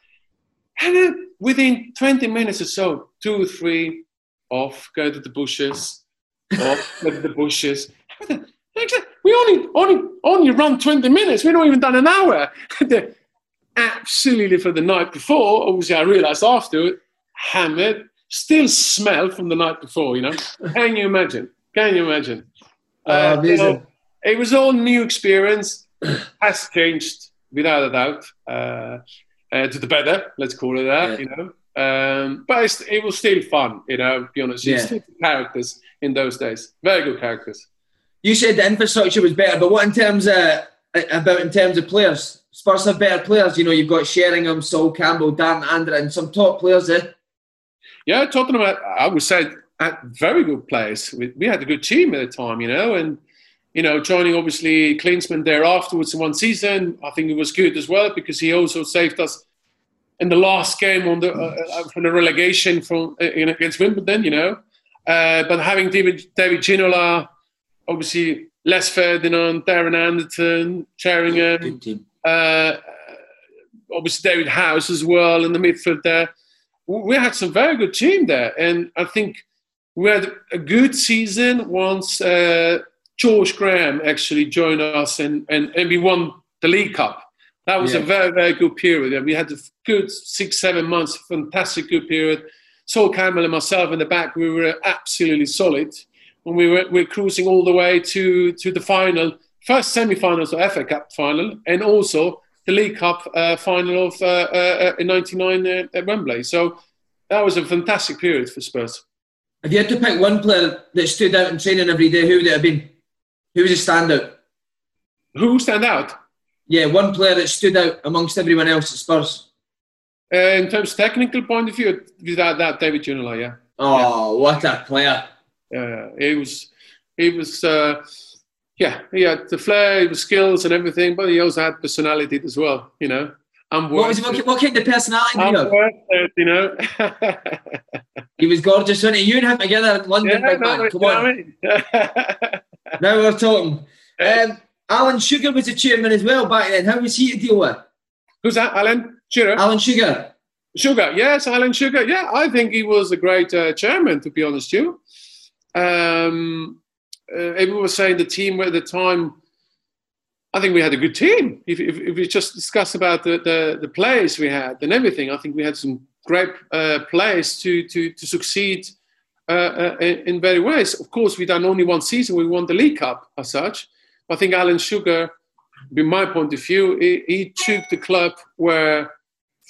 And then within 20 minutes or so, two or three off, go to the bushes, off, go to the bushes. We only, only, only run 20 minutes. We've not even done an hour. Absolutely for the night before. Obviously, I realized after hammered, still smell from the night before, you know. Can you imagine? Can you imagine? Uh, amazing. It was all new experience. has changed without a doubt uh, uh, to the better. Let's call it that. Yeah. You know. Um, but it was still fun, you know. To be honest, yeah. characters in those days, very good characters. You said the infrastructure was better, but what in terms of about in terms of players? Spurs have better players. You know, you've got Sheringham, Sol Campbell, Darren Anderton, and some top players there. Eh? Yeah, Tottenham, I would say, had very good players. We, we, had a good team at the time, you know, and you know, joining obviously Klinsmann there afterwards in one season, I think it was good as well because he also saved us in the last game on the uh, uh from the relegation from uh, against Wimbledon, you know. Uh, but having David David Ginola, obviously Les Ferdinand, Darren Anderton, Sheringham, uh, obviously David Howells as well in the midfield there. We had some very good team there, and I think we had a good season once uh, George Graham actually joined us, and, and, and we won the League Cup. That was yeah. a very very good period. We had a good six seven months, fantastic good period. Sol Campbell and myself in the back, we were absolutely solid when we were, we were cruising all the way to, to the final, first semi-finals of FA Cup final, and also the League Cup uh, final of uh, uh, in '99 uh, at Wembley. So that was a fantastic period for Spurs. If you had to pick one player that stood out in training every day, who would it have been? Who was a standout? Who stand out? Yeah, one player that stood out amongst everyone else at Spurs. Uh, in terms of technical point of view, without that, David Ginola, yeah. Oh, yeah. what a player! Yeah, he was, he was, uh, yeah, he had the flair, he was skills and everything, but he also had personality as well, you know. I'm what, was, what, what kind of personality I'm worth it, you know. he was gorgeous, wasn't he? You and him together in London, yeah, big man. Come on. Now we're talking. Um, Alan Sugar was a chairman as well back then. How was he to deal with? Who's that, Alan? Sugar? Alan Sugar. Sugar, yes, Alan Sugar. Yeah, I think he was a great uh, chairman, to be honest you. Um, uh, everyone was saying the team at the time, I think we had a good team. If, if, if we just discuss about the, the, the, players we had and everything, I think we had some great uh, players to, to, to succeed uh, uh in, very ways. Of course, we done only one season. We won the League Cup as such. I think Alan Sugar, in my point of view, he, he took the club where,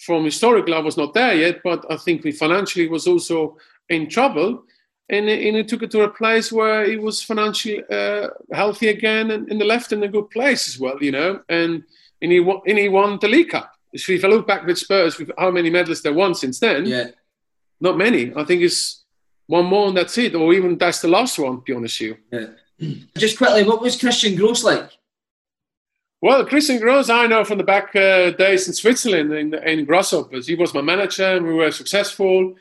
from historically, I was not there yet, but I think we financially was also in trouble and, and he took it to a place where he was financially uh, healthy again and, and left in a good place as well, you know. And and he won, and he won the League Cup. If I look back with Spurs, with how many medals they won since then, yeah, not many. I think it's one more and that's it, or even that's the last one. To be honest with you. Yeah. Just quickly, what was Christian Gross like? Well, Christian Gross, I know from the back uh, days in Switzerland in, in Grasshoppers. He was my manager, and we were successful.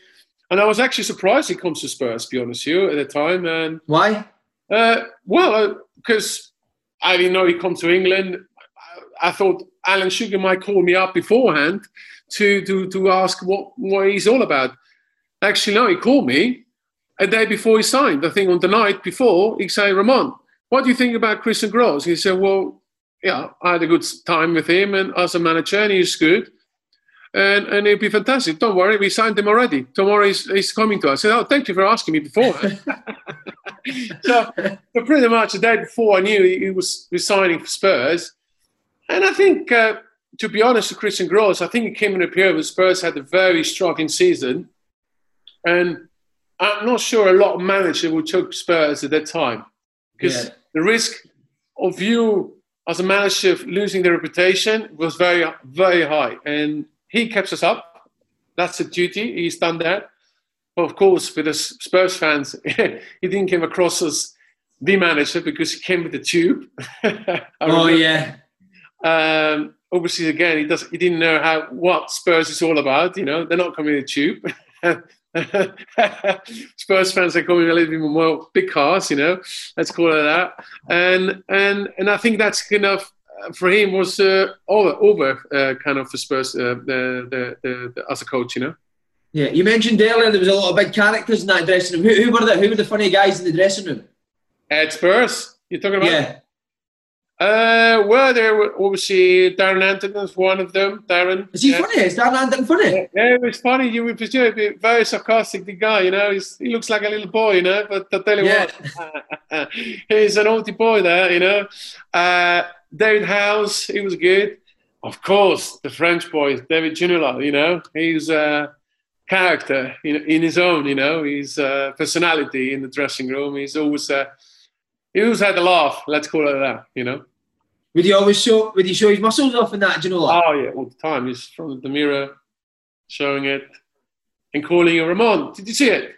And I was actually surprised he comes to Spurs, to be honest with you, at the time. And why? Uh, well, because uh, I didn't know he'd come to England. I, I thought Alan Sugar might call me up beforehand to, to, to ask what, what he's all about. Actually, no, he called me a day before he signed. I think on the night before, he said, Ramon, what do you think about Christian Gross? He said, well, yeah, I had a good time with him and as a manager, and he's good and, and it'd be fantastic. Don't worry, we signed him already. Tomorrow he's, he's coming to us. I said, oh, thank you for asking me before. so, but pretty much the day before, I knew he, was resigning for Spurs. And I think, uh, to be honest with Christian Gross, I think he came in a period where Spurs had a very struggling season. And I'm not sure a lot of managers would took Spurs at that time because yeah. the risk of you as a manager losing the reputation was very, very high. And he kept us up. That's a duty. He's done that. But of course, with the Spurs fans, he didn't come across as the manager because he came with the tube. oh yeah. Um, obviously, again, he does. He didn't know how what Spurs is all about. You know, they're not coming in a tube. Spurs fans are coming a little bit more big cars, you know. Let's call it that. And and and I think that's kind of for him was uh, over, over uh, kind of for Spurs uh, the, the, the, the, as a coach, you know. Yeah, you mentioned earlier there was a lot of big characters in that dressing room. Who, who were the who were the funny guys in the dressing room? At Spurs, you're talking about? Yeah. Uh, well, there were obviously Darren Anderton was one of them. Darren. Is he yeah. funny? Is Darren Anderton funny? Yeah, yeah, it was funny. You would presume very sarcastic, the guy, you know. He's, he looks like a little boy, you know. But I tell you yeah. what, he's an naughty boy there, you know. Uh, David Howells, he was good. Of course, the French boy, David Ginola, you know. He's a character in, in his own, you know. his a personality in the dressing room. He's always... Uh, he always had the laugh. Let's call it that. You know. Would he always show? Would he show his muscles off in that? Do you know that? Oh yeah, all the time. He's from the mirror, showing it, and calling you Ramon. Did you see it?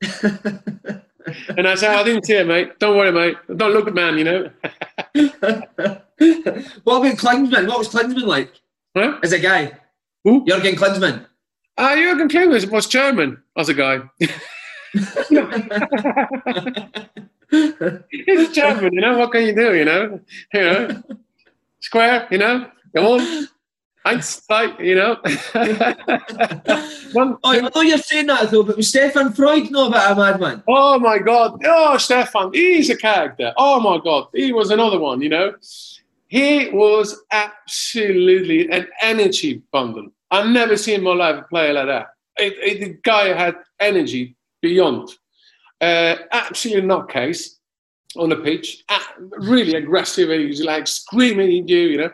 and I said, I didn't see it, mate. Don't worry, mate. Don't look at man, you know. what about Klinsmann? What was Klinsmann like? Huh? As a guy? Who? Jurgen Klinsmann. Ah, uh, Jurgen Klinsmann was German as a guy. He's a champion, you know. What can you do, you know? You know, square, you know. Come on. Einstein, you know. One, oh, I know you're saying that though, but was Steffen Freund know about a madman? Oh my God! Oh, Steffen, he's a character. Oh my God, he was another one. You know, he was absolutely an energy bundle. I've never seen in my life a player like that. It, it, the guy had energy beyond uh, absolutely nutcase on the pitch, uh, really aggressive. He's like screaming at you, you know.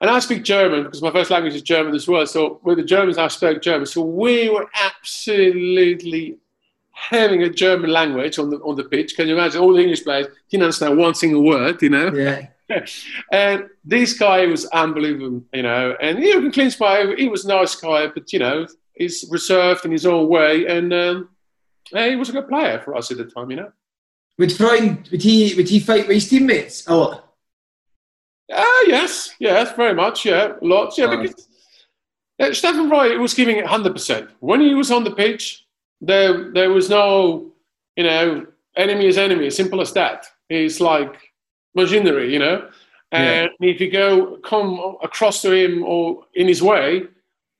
And I speak German because my first language is German as well. So with the Germans, I spoke German. So we were absolutely having a German language on the on the pitch. Can you imagine all the English players didn't understand one single word, you know? Yeah. and this guy was unbelievable, you know. And Jürgen Klinsmann, he was a nice guy, but you know, he's reserved in his own way. And um, he was a good player for us at the time, you know. Would Freund would he would he fight with his teammates a lot? Ah, uh, yes, yes, very much, yeah, lots, yeah. Because uh, Steffen Freund was giving it hundred percent when he was on the pitch. There, there was no, you know, enemy is enemy. Simple as that. He's like machinery, you know. And yeah. if you go come across to him or in his way,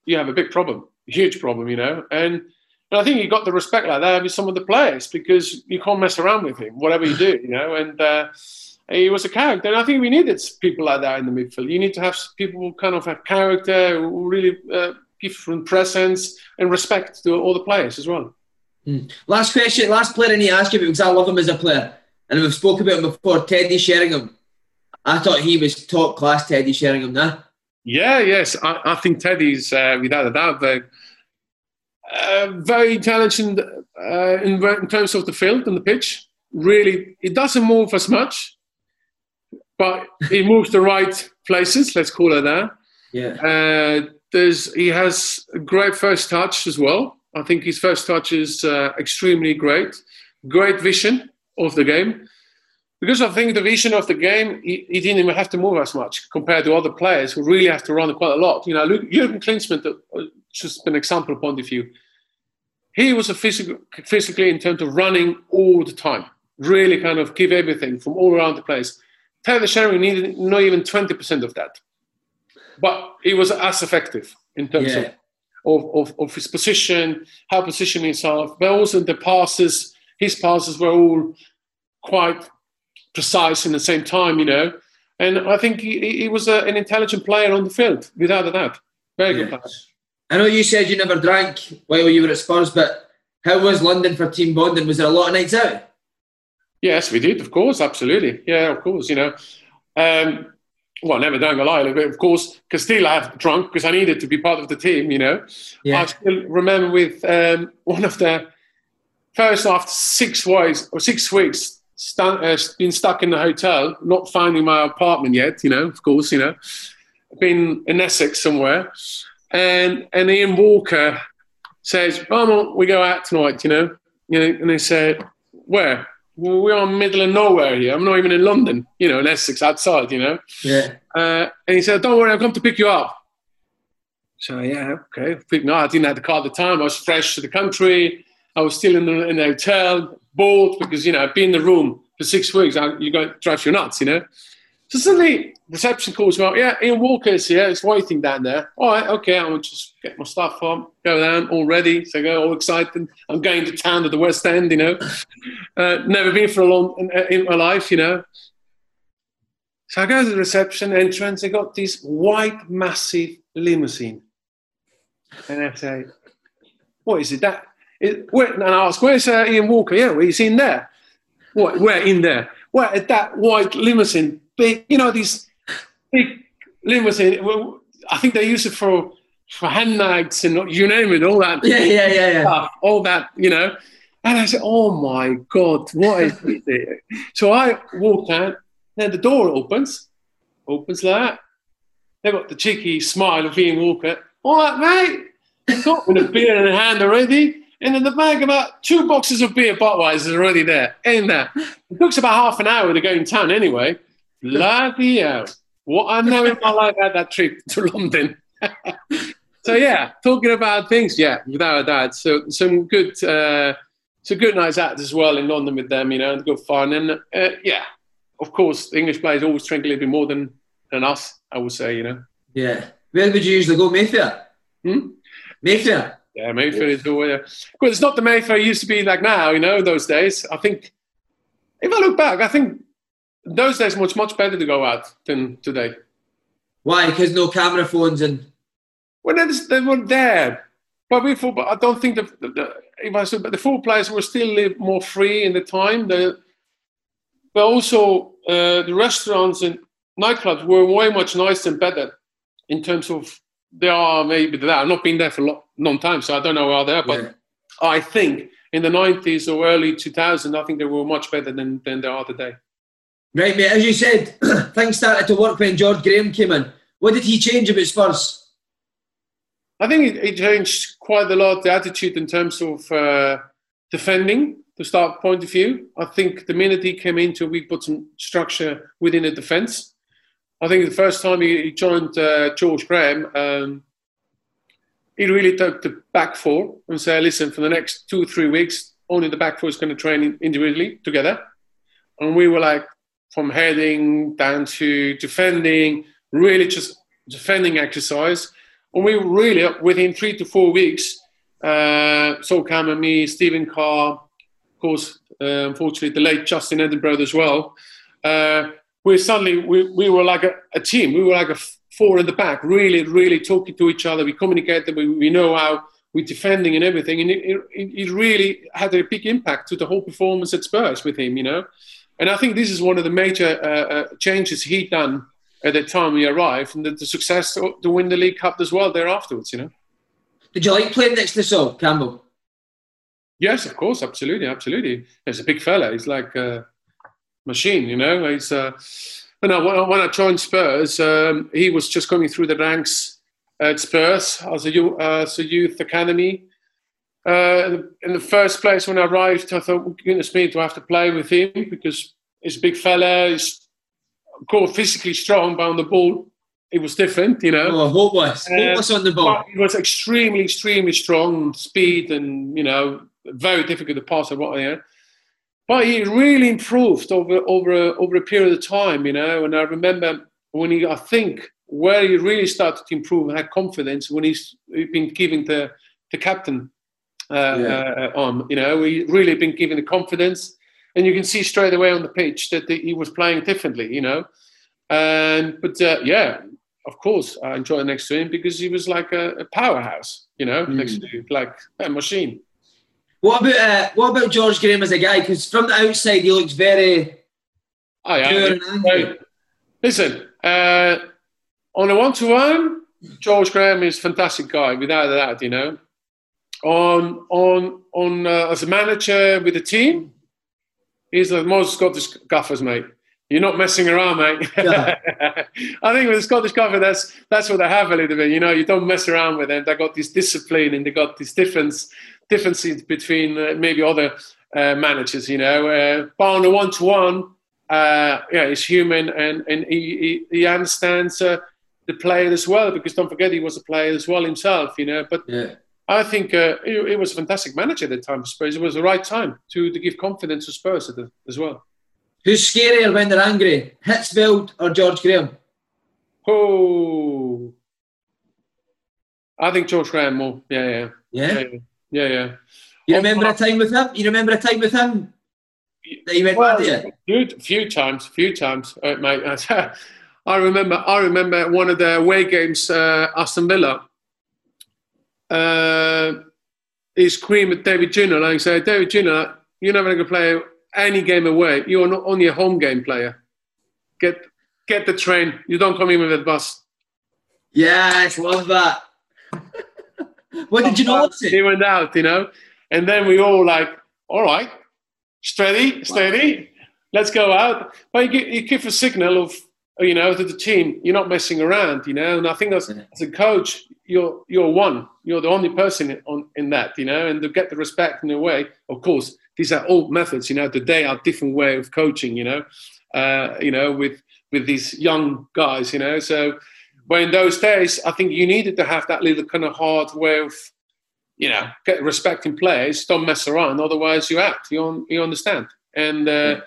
you have a big problem, huge problem, you know. And and I think you got the respect like that with some of the players because you can't mess around with him, whatever you do, you know. And uh, he was a character, and I think we needed people like that in the midfield. You need to have people who kind of have character, who really uh, give from presence and respect to all the players as well. Mm. Last question, last player I need to ask you because I love him as a player, and we've spoken about him before. Teddy Sheringham. I thought he was top class. Teddy Sheringham, nah. Yeah, yes, I, I think Teddy's uh, without a doubt the uh, very intelligent uh, in, in, terms of the field and the pitch. Really, it doesn't move as much, but he moves the right places. Let's call it that. Yeah. Uh, there's he has a great first touch as well. I think his first touch is uh, extremely great. Great vision of the game. Because I think the vision of the game, he, he, didn't even have to move as much compared to other players who really have to run quite a lot. You know, Jürgen Klinsmann, uh, just an example point of view. He was a physical, physically in terms of running all the time, really kind of give everything from all around the place. Teddy Sheringham needed not even 20% of that. But he was as effective in terms yeah. of, of, of, of, his position, how positioning himself, but also the passes. His passes were all quite precise in the same time, you know. And I think he, he was a, an intelligent player on the field, without a doubt. Very good player. I know you said you never drank while you were at Spurs, but how was London for team bonding? Was there a lot of nights out? Yes, we did, of course, absolutely. Yeah, of course, you know. Um, well, never drank a lot, but of course, because still I have drunk because I needed to be part of the team, you know. Yeah. I still remember with um, one of the first after six weeks or six weeks, st- uh, been stuck in the hotel, not finding my apartment yet, you know, of course, you know, been in Essex somewhere and and Ian Walker says, "Oh, we go out tonight," you know, you know, and they said, "Where?" Well, we're on middle of nowhere here. I'm not even in London, you know, in Essex outside, you know. Yeah. Uh, and he said, "Don't worry, I'll come to pick you up." So yeah, okay. No, I didn't have the car at the time. I was fresh to the country. I was still in the, in the hotel, bored because you know, been in the room for six weeks. I, you go drive you nuts, you know. So suddenly, reception calls me up. Yeah, Ian Walker's here. It's waiting down there. All right, okay. I'll just get my stuff on, go down, all ready. So I go, all excited. I'm going to town to the West End, you know. Uh, never been for a long in, in my life, you know. So I go to the reception entrance. They got this white, massive limousine, and I say, "What is it? That?" It, where, and I ask, "Where's uh, Ian Walker? Yeah, well, he's in there. What? Where in there? Where at that white limousine? Big, you know, these big limousine. Well, I think they use it for for handbags and you name it, all that. Yeah, yeah, yeah, yeah. Stuff, all that, you know. And I said, "Oh my God, what is it?" so I walked out. Then the door opens, opens like that. They've got the cheeky smile of Ian Walker. All right, mate. Got with a beer in hand already. And in the bag, about two boxes of beer, Budweiser, are already there. In there. It took about half an hour to go in town anyway. Bloody hell. What I know in my life had that trip to London. so yeah, talking about things, yeah, without a doubt. So some good, uh, some good nights out as well in London with them, you know, and good fun. And uh, yeah, of course, the English players always drink a little bit more than than us. I would say, you know. Yeah. Where would you usually go, Mayfair? Hmm? Mayfair. Yeah, Mayfair is. Yeah. Well, it's not the Mayfair it used to be like now, you know, those days. I think, if I look back, I think those days much much better to go out than today. Why? Because no camera phones and. Well, they weren't there. But we thought, I don't think the, the, the if I said, but the football players were still more free in the time. The, but also uh, the restaurants and nightclubs were way much nicer and better in terms of they are maybe that. I've not been there for a long, long time, so I don't know how they are. But yeah. I think in the 90s or early 2000s, I think they were much better than, than they are today. Right, mate. As you said, things started to work when George Graham came in. What did he change about Spurs? I think it, it changed quite a lot the attitude in terms of uh, defending the start point of view. I think the minute he came into, we put some structure within the defence. I think the first time he, he joined uh, George Graham, um, he really took the back four and said, listen, for the next two three weeks, only the back four is going to train individually together. And we were like, from heading down to defending, really just defending exercise. And we really, within three to four weeks, uh, Sol Campbell and me, Stephen Carr, of course, uh, unfortunately, the late Justin Edinburgh as well, uh, we suddenly, we, we were like a, a, team. We were like a four in the back, really, really talking to each other. We communicated, we, we know how we're defending and everything. And it, it, it really had a big impact to the whole performance at Spurs with him, you know. And I think this is one of the major uh, uh, changes he'd done at the time he arrived, and the, the, success to win the League Cup as well there afterwards. You know. Did you like playing next to Sol Campbell? Yes, of course, absolutely, absolutely. He's a big fella. He's like a machine, you know. He's uh, when I when I joined Spurs, um, he was just coming through the ranks at Spurs as a, uh, as a youth academy. Uh, in the first place, when I arrived, I thought, goodness me, do I have to play with him? Because he's a big fella, he's course physically strong, but on the ball, it was different, you know. Oh, hopeless. Hopeless on the ball. He was extremely, extremely strong, speed, and, you know, very difficult to pass. What, you know. But he really improved over, over, a, over a period of time, you know. And I remember when he, I think, where he really started to improve and had confidence when he's been given the, the captain uh, yeah. uh, on. You know, he really been given the confidence, and you can see straight away on the pitch that the, he was playing differently. You know, and but uh, yeah, of course, I enjoyed next to him because he was like a, a powerhouse. You know, mm. next to like a machine. What about uh, what about George Graham as a guy? Because from the outside, he looks very. Oh yeah. Listen, uh, on a one-to-one, George Graham is a fantastic guy, without a doubt. You know, on on on uh, as a manager with the team, he's the most Scottish gaffers, mate. You're not messing around, mate. Yeah. I think with the Scottish gaffer, that's that's what they have a little bit. You know, you don't mess around with them. They got this discipline and they got this difference differences between uh, maybe other uh, managers. You know, uh, but on a one to one, yeah, he's human and and he he, he understands uh, the player as well because don't forget he was a player as well himself. You know, but. Yeah I think uh, it, it, was a fantastic manager at the time for Spurs. It was the right time to, to give confidence to Spurs the, as well. Who's scarier when they're angry, Hitzfeld or George Graham? Oh, I think George Graham more. Yeah, yeah, yeah, yeah, yeah. yeah. You remember a time with him? You remember a time with him? that you went well, mad Few, few times, few times, uh, mate. I remember, I remember one of the away games, uh, Aston Villa. Uh, he screamed at David Ginola and said, David Ginola, you're never going to play any game away. You're not only a home game player. Get get the train. You don't come in with the bus. Yes, love that. What did you know? He went out, you know, and then we all like, all right, steady, steady, let's go out. But you give, you give a signal of, you know, to the team, you're not messing around, you know. And I think as, as a coach, you're you're one, you're the only person on in that, you know, and to get the respect in a way. Of course, these are old methods, you know. Today are different way of coaching, you know, uh, you know, with with these young guys, you know. So, but in those days, I think you needed to have that little kind of hard way of you know, get respecting players, don't mess around, otherwise you act. You, you understand? And uh, yeah.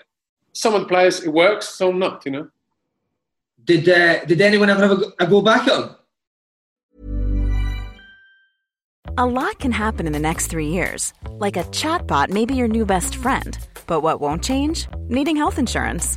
some of the players it works, some not. You know. Did uh, Did anyone ever have a, a go back at him? A lot can happen in the next three years, like a chatbot may be your new best friend. But what won't change? Needing health insurance.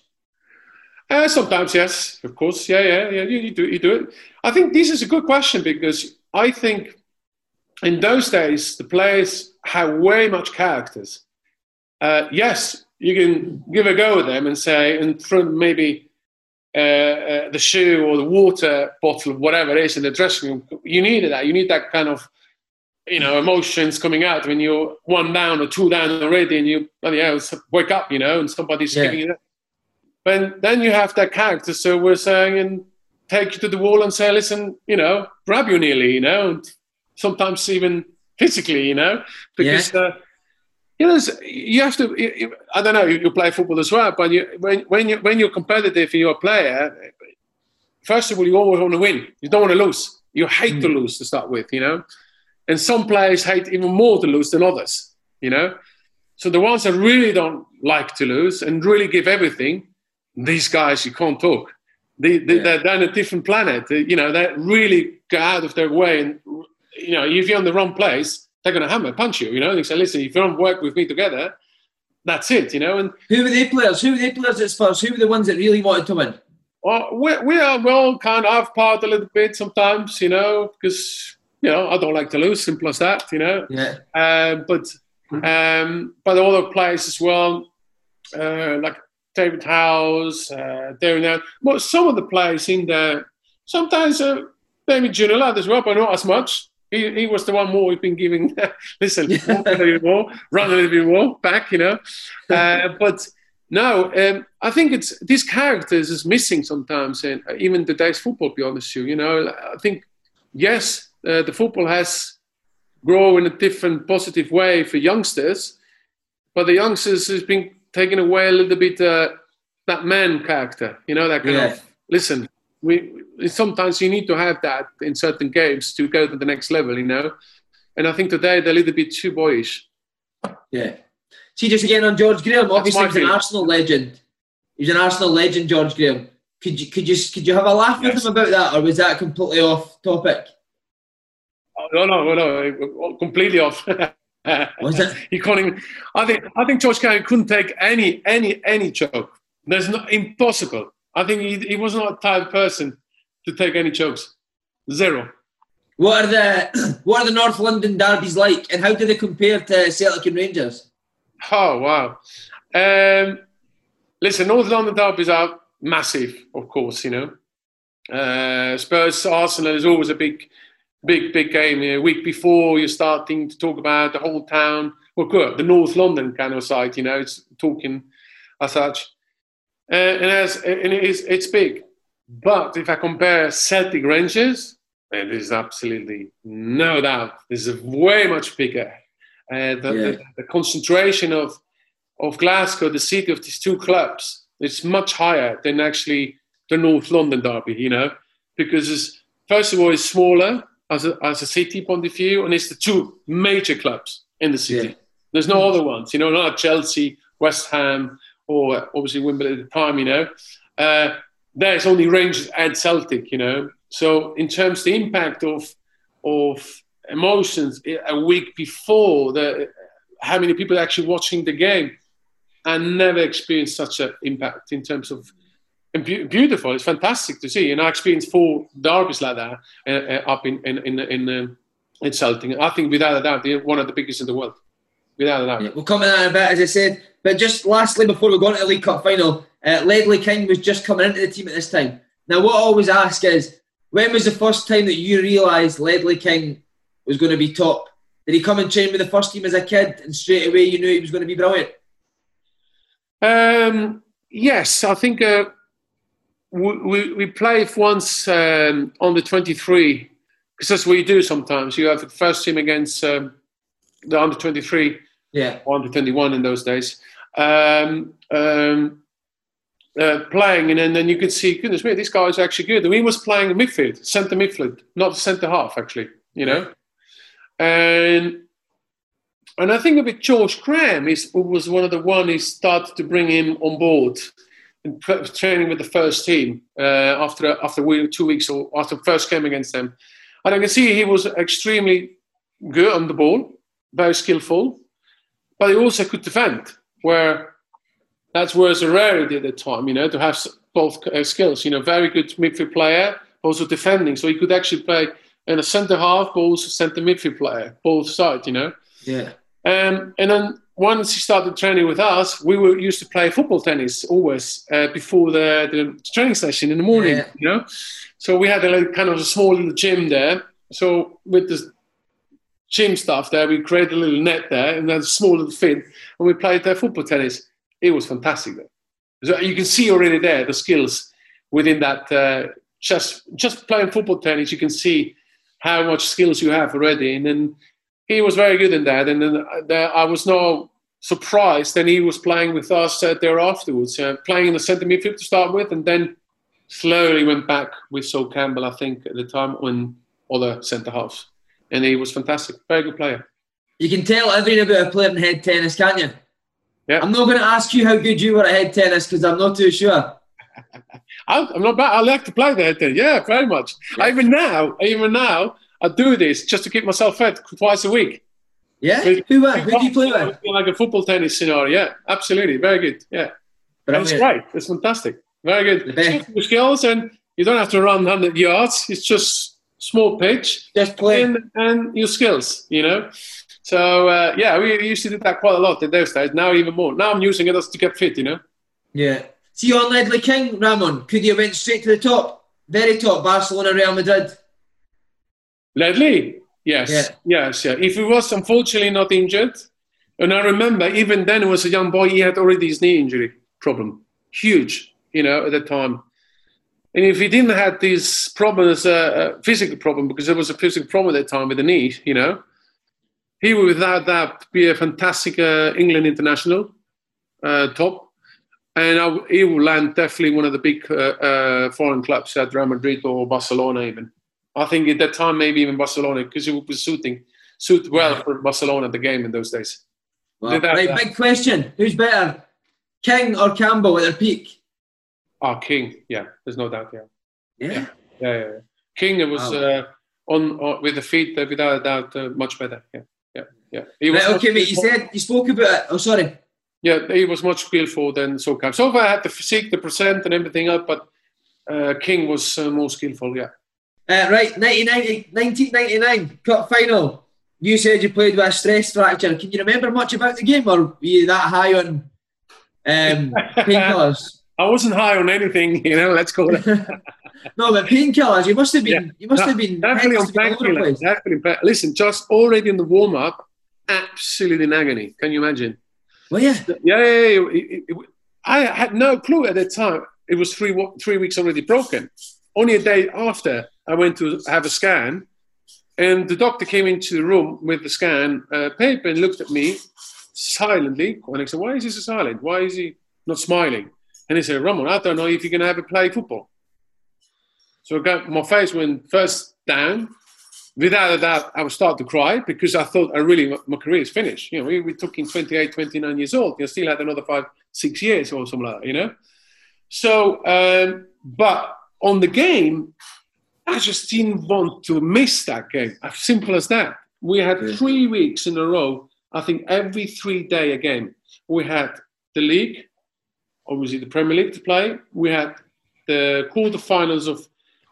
Uh, sometimes, yes, of course. Yeah, yeah, yeah. You, you, do, you do it. I think this is a good question because I think in those days the players had way much characters. Uh, yes, you can give a go at them and say, and throw maybe uh, uh, the shoe or the water bottle, whatever it is in the dressing room. You need that. You need that kind of, you know, emotions coming out when you're one down or two down already, and you, bloody hell, wake up, you know, and somebody's yeah. giving you that but then you have that character. So we're saying and take you to the wall and say, listen, you know, grab you nearly, you know, and sometimes even physically, you know, because. Yeah. Uh, you know, you have to. You, I don't know. You, you, play football as well, but you, when when you when you're competitive and you're a player, first of all, you always want to win. You don't want to lose. You hate mm. to lose to start with, you know. And some players hate even more to lose than others, you know. So the ones that really don't like to lose and really give everything, these guys you can't talk. They, they, yeah. They're on a different planet. They, you know, they really go out of their way. And, you know, if you're in the wrong place, they're going to hammer, punch you. You know, they say, listen, if you don't work with me together, that's it. You know. And who were the players? Who were the players at Spurs? Who were the ones that really wanted to win? Well, we, we are well kind of half part a little bit sometimes, you know, because you know I don't like to lose. Simple as that, you know. Yeah. Um, but um, but all the players as well, uh, like David Howells, uh, Darren But some of the players in there, sometimes uh, David Ginola as well, but not as much. He, he was the one more we've been giving, listen, walk a little bit more, run a little bit more, back, you know. Uh, but no, um, I think it's these characters is missing sometimes, and even today's football, to be honest with you. You know, I think, yes, uh, the football has grown in a different positive way for youngsters, but the youngsters has been taking away a little bit uh, that man character. You know, that kind yeah. of listen. We sometimes you need to have that in certain games to go to the next level. You know, and I think today they're a little bit too boyish. Yeah. See, just again on George Graham, obviously he's an Arsenal legend. He's an Arsenal legend, George Graham. Could you could you could you have a laugh yes. with him about that, or was that completely off topic? Oh, no, no, no, completely off. was it? he can't even. I think I think George Graham couldn't take any any any joke. There's no impossible. I think he, he was not a type of person to take any jokes. Zero. What are the what are the North London derbies like, and how do they compare to Celtic and Rangers? Oh wow! Um, listen, North London derbies are massive, of course. You know, uh, Spurs Arsenal is always a big, big, big game. A week before you're starting to talk about the whole town. Well, good, the North London kind of side. You know, it's talking as such, uh, and as and it is, it's big. But if I compare Celtic Rangers, and there's absolutely no doubt this is way much bigger. Uh, the, yeah. the, the, concentration of of Glasgow, the city of these two clubs, is much higher than actually the North London derby. You know, because it's, first of all, it's smaller as a, as a city point of view, and it's the two major clubs in the city. Yeah. There's no other ones. You know, not Chelsea, West Ham, or obviously Wimbledon at the time. You know. Uh, there's only Rangers and Celtic, you know. So in terms of the impact of of emotions a week before the how many people are actually watching the game, I never experienced such an impact in terms of beautiful. It's fantastic to see, and I experienced four derbies like that uh, uh, up in in in in, um, in Celtic. I think without a doubt, they're one of the biggest in the world. Without a doubt. Yeah, we'll come to that in a bit, as I said. But just lastly, before we go on to the League Cup final, uh, Ledley King was just coming into the team at this time. Now, what I always ask is, when was the first time that you realised Ledley King was going to be top? Did he come and train with the first team as a kid, and straight away you knew he was going to be brilliant? Um, yes, I think uh, we, we, played once um, on the 23, because that's what you do sometimes. You have the first team against um, the under 23, yeah, under 21 in those days. Um, um uh, playing, and then, then you could see, goodness me, this guy is actually good. And he was playing midfield, centre midfield, not centre half, actually, you know. And and I think with George Graham is was one of the one who started to bring him on board and training with the first team uh, after after two weeks or after first game against them. And I can see he was extremely good on the ball, very skillful, but he also could defend. Where that was a rarity at the time, you know, to have both uh, skills. You know, very good midfield player, also defending. So he could actually play in a centre half, but also centre midfield player, both sides. You know. Yeah. Um, and then once he started training with us, we were used to play football tennis always uh, before the, the, training session in the morning. Yeah. You know, so we had a like, kind of a small little gym there. So with the gym stuff there, we created a little net there and then a small little field, and we played uh, football tennis it was fantastic. Though. So you can see already there the skills within that. Uh, just just playing football tennis, you can see how much skills you have already. And then he was very good in that. And then uh, there, I was no surprised. Then he was playing with us uh, there afterwards, uh, playing in the centre midfield to start with, and then slowly went back with Sol Campbell, I think, at the time on other centre halves. And he was fantastic, very good player. You can tell everything about a player in head tennis, can't you? Yeah. I'm not going to ask you how good you were at head tennis because I'm not too sure. I'm not bad. I like to play the head tennis. Yeah, very much. Yeah. Even now, even now, I do this just to keep myself fit twice a week. Yeah. Who, who, uh, who do you play with? Like a football tennis scenario. Yeah, absolutely. Very good. Yeah. But it's great. It's fantastic. Very good. The skills, and you don't have to run 100 yards. It's just small pitch. Just play. And, and your skills, you know. So uh, yeah, we used to do that quite a lot in those days. Now even more. Now I'm using it as to get fit, you know. Yeah. See on Ledley King, Ramon. Could you have went straight to the top, very top, Barcelona, Real Madrid? Ledley, yes, yeah. yes, yeah. If he was unfortunately not injured, and I remember even then, he was a young boy. He had already his knee injury problem, huge, you know, at the time. And if he didn't have this problem as a, a physical problem, because there was a physical problem at that time with the knee, you know, he would without that be a fantastic uh, England international uh, top, and I, he will land definitely one of the big uh, uh, foreign clubs at Real Madrid or Barcelona even. I think at that time maybe even Barcelona because it would be suiting suit well for Barcelona at the game in those days. Well, right, big question: Who's better, King or Campbell at their peak? Oh, King, yeah, there's no doubt. Yeah, yeah, yeah. yeah, yeah. King was wow. uh, on, on, with the feet uh, without a doubt uh, much better. Yeah, yeah, yeah. He was right, okay, mate. You said you spoke about it. Oh, sorry. Yeah, he was much skillful than Sol Campbell. So far, I had the physique, the percent, and everything up, but uh, King was uh, more skillful. Yeah. Uh, right, 1999 cup final. You said you played with a stress fracture. Can you remember much about the game, or were you that high on um, painkillers? I wasn't high on anything, you know. Let's call it. no, but painkillers. You must have been. Yeah. You must no, have been definitely on painkillers. Definitely. Listen, just already in the warm up, absolutely in agony. Can you imagine? Well, yeah. Yeah, yeah, yeah. It, it, I had no clue at the time. It was three three weeks already broken. Only a day after, I went to have a scan, and the doctor came into the room with the scan uh, paper and looked at me silently. And I said, "Why is he so silent? Why is he not smiling?" And he said, Ramon, I don't know if you're going to ever play football. So I got, my face went first down. Without a doubt, I would start to cry because I thought I really, my career is finished. You know, we, we took in 28, 29 years old. You still had another five, six years or something like that, you know? So, um, but on the game, I just didn't want to miss that game. As simple as that. We had three weeks in a row. I think every three day a game. We had the league, obviously the Premier League to play. We had the quarterfinals of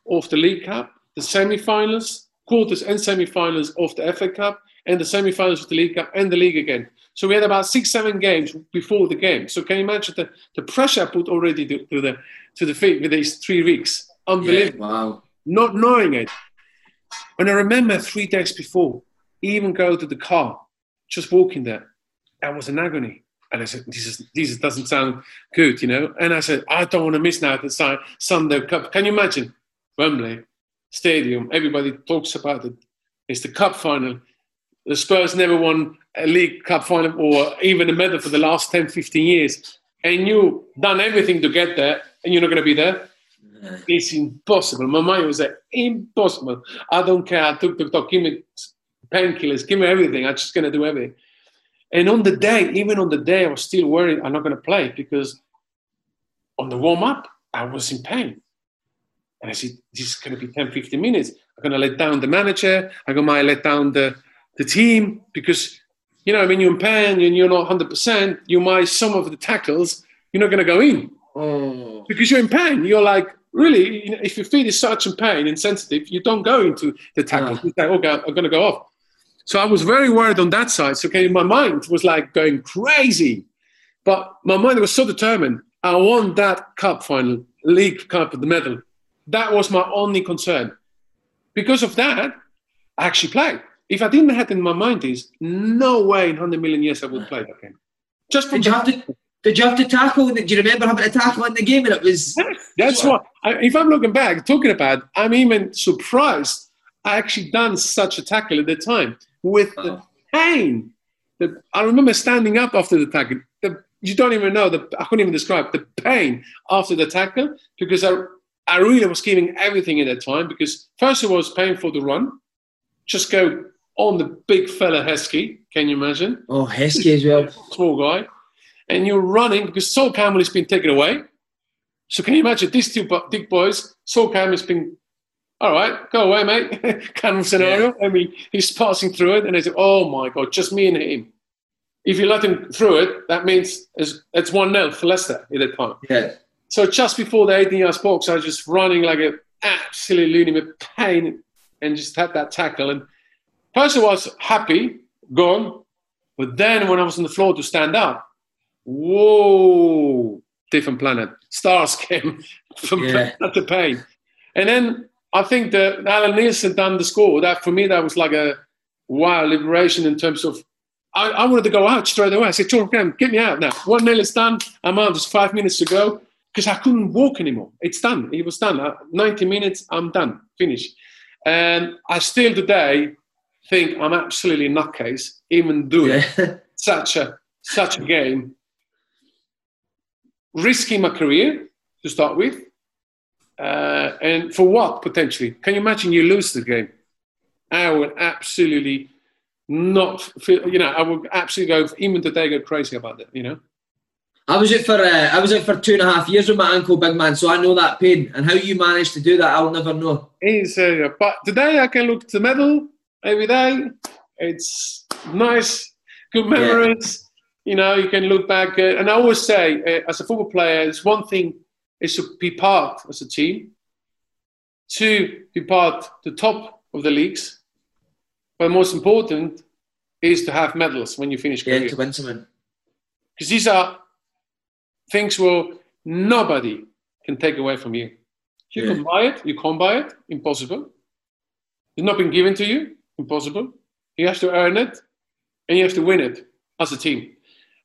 of the League Cup, the semi-finals, quarters and semi-finals of the FA Cup, and the semi-finals of the League Cup and the league again. So we had about six, seven games before the game. So can you imagine the, the pressure I put already to, to the to the feet with these three weeks? Unbelievable. Yeah, wow. Not knowing it. And I remember three days before, even go to the car, just walking there, I was in agony. And I said, this, is, this doesn't sound good, you know. And I said, I don't want to miss now the Sunday Cup. Can you imagine? Wembley Stadium, everybody talks about it. It's the cup final. The Spurs never won a league cup final or even a medal for the last 10, 15 years. And you've done everything to get there, and you're not going to be there. It's impossible. My mind was like, impossible. I don't care. I took the talk. Give me painkillers. Give me everything. I'm just going to do everything. And on the day, even on the day, I was still worried I'm not going to play because on the warm up, I was in pain. And I said, this is going to be 10, 15 minutes. I'm going to let down the manager. I'm going to let down the, the team because, you know, when you're in pain and you're not 100%, you might, some of the tackles, you're not going to go in. Oh. Because you're in pain. You're like, really, you know, if your feet is such in pain and sensitive, you don't go into the tackle. Yeah. You say, okay, I'm going to go off. So I was very worried on that side. So okay, my mind was like going crazy. But my mind was so determined. I won that cup final, league cup, of the medal. That was my only concern. Because of that, I actually played. If I didn't have it in my mind, is no way in 100 million years I would play that game. Just did you have to? Did you have to tackle? Do you remember having to tackle in the game? And it was. That's what. I, if I'm looking back, talking about, I'm even surprised I actually done such a tackle at the time with oh. the uh-huh. pain. The, I remember standing up after the tackle. The, you don't even know the. I couldn't even describe the pain after the tackle because I, I really was giving everything at that time because first of all, it was painful to run, just go on the big fella Heskey. Can you imagine? Oh, Heskey as well. Small guy, and you're running because Sol Campbell has been taken away. So can you imagine these two big boys? Sol Campbell has been all right, go away, mate. kind of scenario. Yeah. I mean, he's passing through it, and I said, oh my God, just me and him. If you let him through it, that means it's, it's 1 0 for Leicester at that time. Yeah. So just before the 18 yard box, I was just running like an absolute lunatic with pain and just had that tackle. And first I was happy, gone. But then when I was on the floor to stand up, whoa, different planet. Stars came from yeah. the pain. And then I think that Allan Nielsen done the score. That for me, that was like a wow liberation in terms of. I, I wanted to go out straight away. I said, John Graham, get me out now. One nil is done. I'm out. Just five minutes to go because I couldn't walk anymore. It's done. It was done. Uh, 90 minutes. I'm done. Finished. And I still today think I'm absolutely nutcase even doing yeah. such a such a game, risking my career to start with uh, and for what potentially? Can you imagine you lose the game? I would absolutely not feel, you know, I would absolutely go, even today, go crazy about it, you know? I was out for uh, I was out for two and a half years with my ankle, big man. So I know that pain, and how you managed to do that, I'll never know. It's, uh, but today I can look to the medal every day. It's nice, good memories. You know, you can look back, uh, and I always say, uh, as a football player, it's one thing is to be part as a team, to be part the top of the leagues, but most important is to have medals when you finish. Yeah, career. to win something. Because these are things where nobody can take away from you. You yeah. can buy it, you can't buy it, impossible. It's not been given to you, impossible. You have to earn it and you have to win it as a team.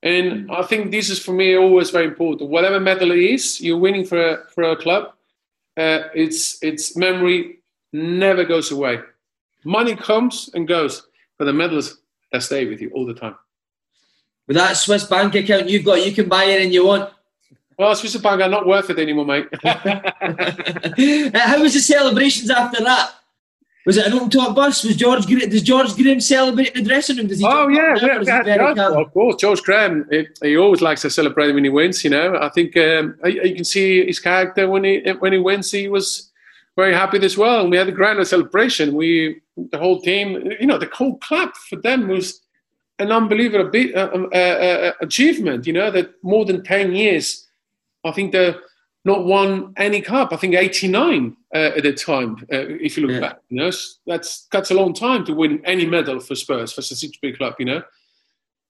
And I think this is for me always very important. Whatever medal it is, you're winning for a, for a club. Uh, it's its memory never goes away. Money comes and goes, but the medals that stay with you all the time. With that Swiss bank account you've got, you can buy anything you want. Well, Swiss bank are not worth it anymore, mate. How was the celebrations after that? Was it an open top bus? Was George does George Graham celebrate in the dressing room? Does he oh yeah, yeah, yeah George, of course. George Graham, he, he, always likes to celebrate when he wins. You know, I think um, you can see his character when he when he wins. He was very happy as well, and we had a grand celebration. We the whole team, you know, the whole club for them was an unbelievable uh, um, uh, uh, achievement. You know that more than ten years, I think they're not won any cup. I think eighty nine uh, at the time. Uh, if you look yeah. back, you know that's that's a long time to win any medal for Spurs for such a big club. You know,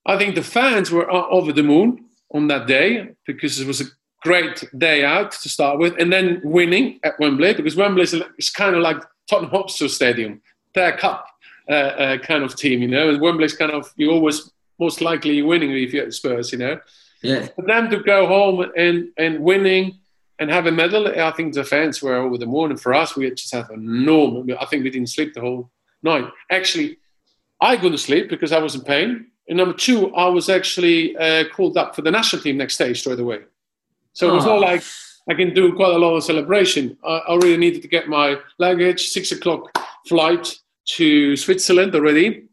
I think the fans were over the moon on that day because it was a great day out to start with, and then winning at Wembley because Wembley is, kind of like Tottenham Hotspur Stadium, their cup uh, uh, kind of team, you know. And Wembley's kind of you always most likely winning if you're at Spurs, you know. Yeah. For them to go home and and winning and have a medal, I think the fans were over the moon. And for us, we just had a normal. I think we didn't sleep the whole night. Actually, I couldn't sleep because I was in pain. And number two, I was actually uh, called up for the national team next day straight away. So it was not like I can do quite a lot of celebration. I, I really needed to get my luggage, six o'clock flight to Switzerland already,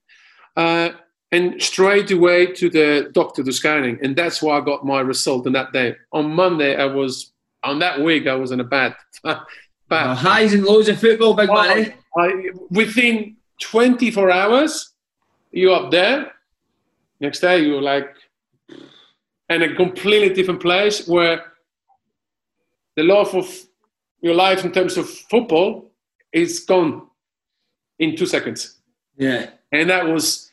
uh, and straight away to the doctor to scanning, and that's why I got my result on that day. On Monday, I was on that week I was in a bad, bad uh, highs and lows of football, big man. I, within 24 hours, you're up there. Next day, you're like in a completely different place where the love of your life in terms of football is gone in two seconds. Yeah. And that was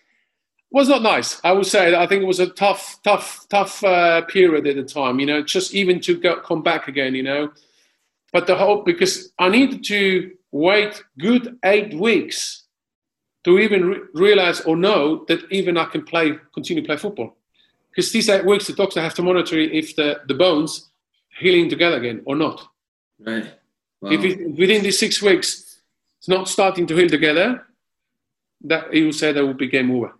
was not nice. I would say I think it was a tough, tough, tough uh, period at the time. You know, just even to go, come back again. You know, but the hope because I needed to wait good eight weeks to even re- realize or know that even I can play, continue to play football. Because these eight weeks, the doctor have to monitor if the, the bones healing together again or not. Right. Wow. If it, within these six weeks it's not starting to heal together, that he will say that will be game over.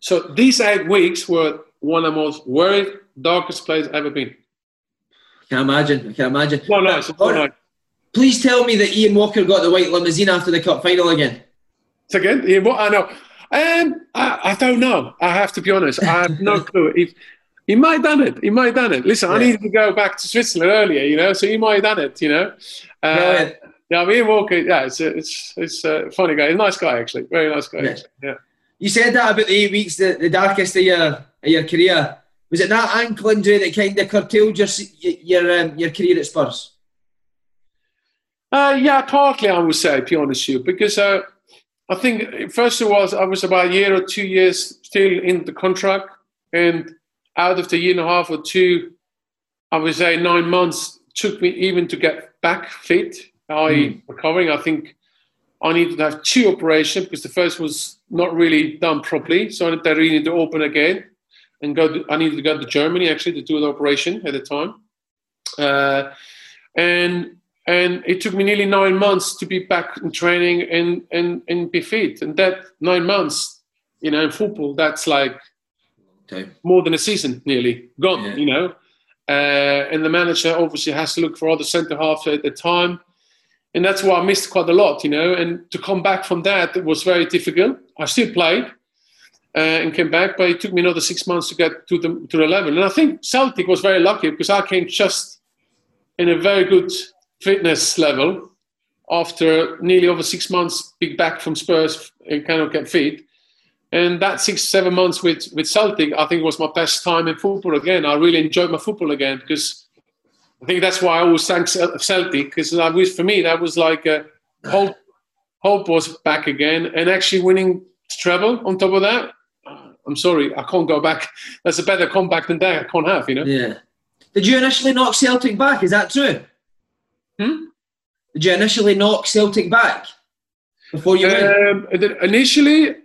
So these eight weeks were one of the most worried, darkest places I've ever been. Can't imagine. I can't imagine. No, no, it's no, Please tell me that Ian Walker got the white limousine after the cup final again. It's again, Ian, what I know. Um, I, I, don't know. I have to be honest. I have no clue. If he might have done it, he might have done it. Listen, yeah. I needed to go back to Switzerland earlier, you know, so he might have done it, you know. Uh, yeah, Ian Walker. Yeah, it's a, it's it's a funny guy. He's a nice guy, actually. Very nice guy. Yeah. yeah. You said that about the eight weeks, the, the darkest of your of your career. Was it that ankle injury that kind of curtailed your your um, your career at Spurs? Uh, yeah, partly I would say, to be honest with you, because uh, I think first of all, I was about a year or two years still in the contract, and out of the year and a half or two, I would say nine months took me even to get back fit I mm. recovering. I think I needed to have two operations because the first was not really done properly. So I really needed to open again and go. To, I needed to go to Germany actually to do the operation at the time, uh, and and it took me nearly nine months to be back in training and and and be fit. And that nine months, you know, in football, that's like okay. more than a season nearly gone. Yeah. You know, uh, and the manager obviously has to look for other centre halves at the time and that's why I missed quite a lot, you know. And to come back from that it was very difficult. I still played, uh, and came back, but it took me another six months to get to the to the level. And I think Celtic was very lucky because I came just in a very good fitness level after nearly over six months, big back from Spurs and kind of get fit. And that six, seven months with, with Celtic, I think was my best time in football again. I really enjoyed my football again because I think that's why I always thank Celtic because for me, that was like a hope, hope was back again and actually winning treble on top of that. I'm sorry, I can't go back. That's a better comeback than that I can't have, you know? Yeah. Did you initially knock Celtic back? Is that true? Hmm? Did you initially knock Celtic back before you um, Initially,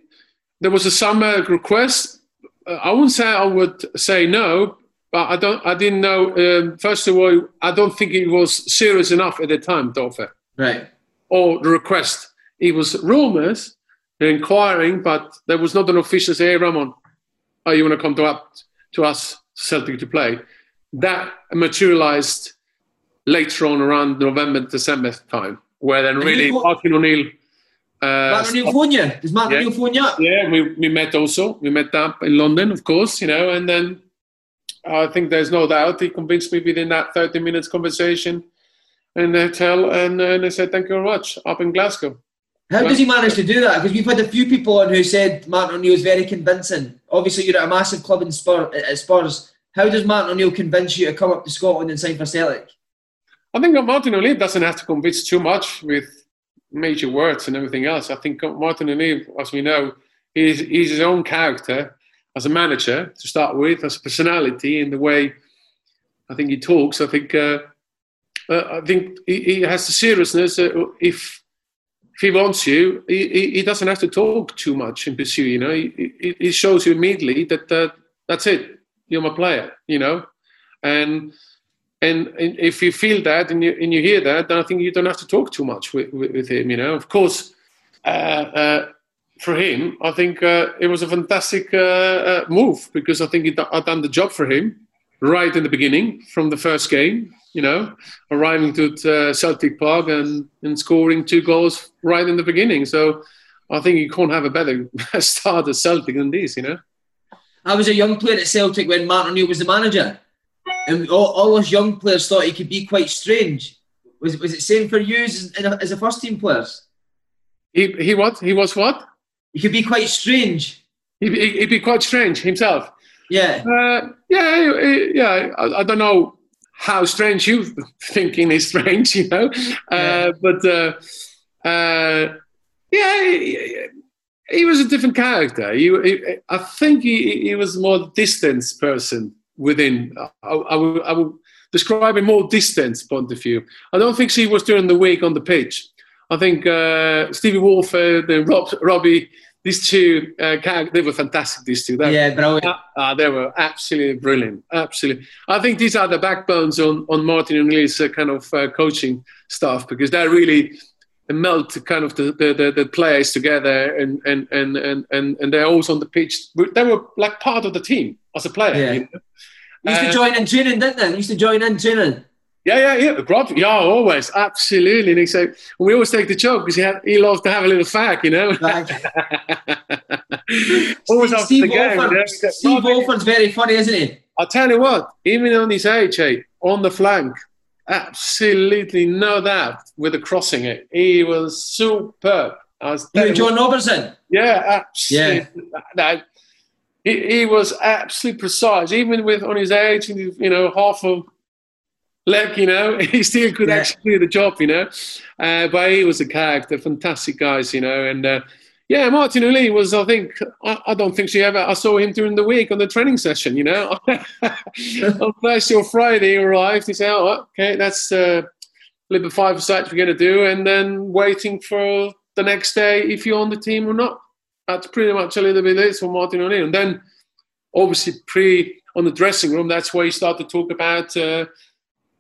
there was a summer request. Uh, I wouldn't say I would say no, but I don't. I didn't know. Um, first of all, I don't think it was serious enough at the time, Dorfe. Right. Or the request. It was rumours, inquiring, but there was not an official say, "Hey, Ramon, are you want to come to up to us Celtic to play?" That materialised later on around November, December time, where then really Martin O'Neill. Uh, Martin O'Neill phone you? Does Martin yeah, O'Neill phone you? Yeah, we, we met also. We met up in London, of course, you know, and then I think there's no doubt he convinced me within that 30 minutes conversation in the hotel, and, and I said, thank you very much, up in Glasgow. How does he manage to do that? Because we've had a few people on who said Martin O'Neill is very convincing. Obviously, you're at a massive club in Spurs, at Spurs. How does Martin O'Neill convince you to come up to Scotland and sign for Celtic? I think Martin O'Neill doesn't have to convince too much with major words and everything else. I think Martin O'Neill, as we know, is he's his own character as a manager to start with, as a personality in the way I think he talks. I think uh, uh, I think he, he, has the seriousness. Uh, if if he wants you, he, he, doesn't have to talk too much and pursue. You know, he, he shows you immediately that uh, that's it. You're my player. You know, and and, if you feel that and you, and you hear that, then I think you don't have to talk too much with, with, him. You know, of course, uh, uh, for him, I think uh, it was a fantastic uh, uh, move because I think i had done the job for him right in the beginning from the first game. You know, arriving to uh, Celtic Park and, and scoring two goals right in the beginning. So I think you can't have a better start at Celtic than this. You know. I was a young player at Celtic when Martin O'Neill was the manager and all, all us young players thought he could be quite strange. Was was it same for you as, as a first team players? He he what? He was what? He could be quite strange. He he'd be quite strange himself. Yeah. Uh, yeah, yeah. I, I, don't know how strange you thinking is strange, you know. Uh. But uh, uh, yeah, he, he, was a different character. He, he I think he, he was a more distant person within. I, I, will, I describe a more distant point of view. I don't think she was during the week on the pitch. I think uh, Stevie Walford and Rob, Robbie, these two, uh, they were fantastic. These two, they yeah, brilliant. Uh, uh, they were absolutely brilliant. Absolutely, I think these are the backbones on on Martin O'Neill's uh, kind of uh, coaching stuff because they really melt kind of the, the, the, players together and and, and, and, and and they're always on the pitch. They were like part of the team as a player. Yeah. You know? used to uh, join in training, didn't they? used to join in training. Yeah, yeah, yeah. Rob, yeah, always, absolutely. And he said, we always take the joke because he, had, he loves to have a little fag, you know. always Steve, Steve the game. Walford, yeah. Steve Walford's very funny, isn't he? I'll tell you what, even on his age, hey, on the flank, absolutely no doubt with the crossing it. He was superb. I was you John Robertson? Yeah, absolutely. Yeah he, he was absolutely precise, even with on his age, you know, half a leg, you know, he still could yeah. actually do the job, you know. Uh, but he was a character, fantastic guys, you know, and. Uh, yeah, Martin O'Neill was, I think, I, I, don't think she ever, I saw him during the week on the training session, you know. on Thursday or Friday, he arrived, he said, oh, okay, that's uh, little five sites we're going to do, and then waiting for the next day if you're on the team or not that's pretty much a little bit it for Martin O'Neill. And then, obviously, pre on the dressing room, that's where you start to talk about uh,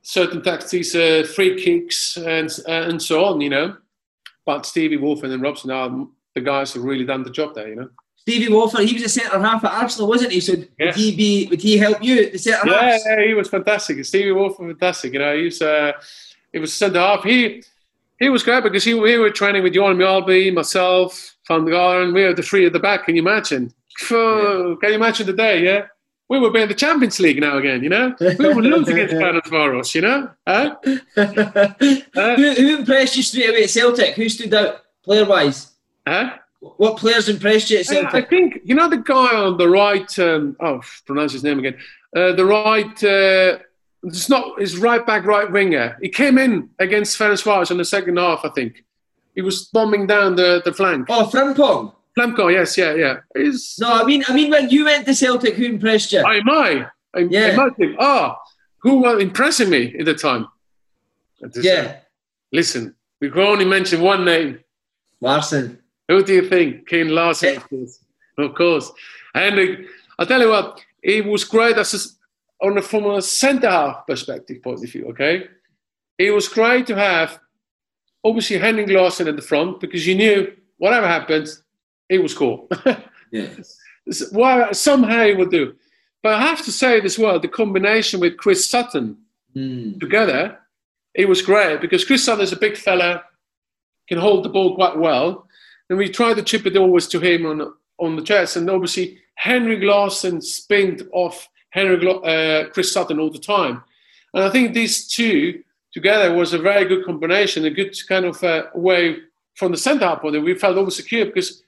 certain tactics, uh, free kicks, and uh, and so on. You know, but Stevie Walford and Robertson are the guys who've really done the job there. You know. Stevie Walford, he was a centre half at Arsenal, wasn't he? So yes. would he be? Would he help you at the centre half? Yeah, he was fantastic. Stevie Walford, fantastic. You know, he was. Uh, he was centre half. He He was great because he, we were training with Johan Mjällby, myself, Valgaeren. We were the three at the back. Can you imagine? Yeah. Can you imagine the day? Yeah, we would be in the Champions League now again. You know, we would lose against Ferencvaros. You know, huh? uh, who, who, impressed you straight away at Celtic? Who stood out player wise? Huh? What players impressed you at Celtic? I think you know the guy on the right. Um, oh, pronounce his name again. Uh, the right. Uh, it's not his right back, right winger. He came in against Ferencvaros in the second half. I think he was bombing down the, the flank. Oh, Frimpong. Flamco, yes, yeah, yeah. He's... No, I mean, I mean, when you went to Celtic, who impressed you? I I. I yeah. Imagine, ah, who was impressing me at the time? yeah. listen, we can only mention one name. Larsson. Who do you think? Kane Larsson, of course. Of course. And uh, I'll tell you what, it was great as a, on a, from a centre half perspective point of view, okay? It was great to have, obviously, Henrik Larsson at the front because you knew whatever happens, it was cool. yes. Well, somehow it would do. But I have to say as well, the combination with Chris Sutton mm. together, it was great because Chris Sutton is a big fella, can hold the ball quite well. And we tried to chip it always to him on, on the chest. And obviously, Henrik Larsson spinned off Henry, uh, Chris Sutton all the time. And I think these two together was a very good combination, a good kind of uh, way from the centre half point. We felt almost secure because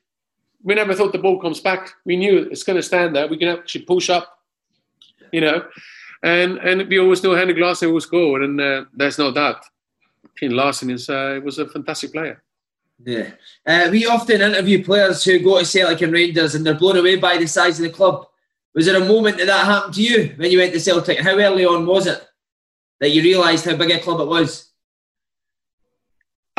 we never thought the ball comes back. We knew it's going to stand there. We can actually push up, you know. And and we always knew Henrik Larsson was good, and uh, there's no doubt. Ken Larsson is uh, was a fantastic player. Yeah, uh, we often interview players who go to Celtic and Rangers, and they're blown away by the size of the club. Was there a moment that that happened to you when you went to Celtic? How early on was it that you realised how big a club it was?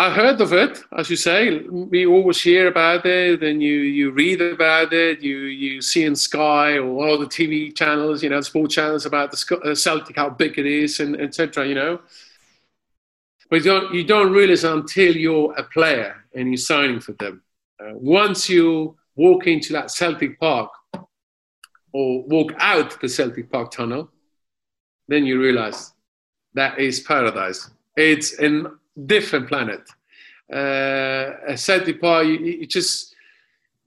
I heard of it, as you say. We always hear about it, and you, you read about it. You you see in Sky or all the TV channels, you know, sports channels about the uh, Celtic, how big it is, and etc. You know, but you don't you don't realize until you're a player and you're signing for them. Uh, once you walk into that Celtic Park or walk out the Celtic Park tunnel, then you realize that is paradise. It's an different planet. Uh, a Celtic part, you, you just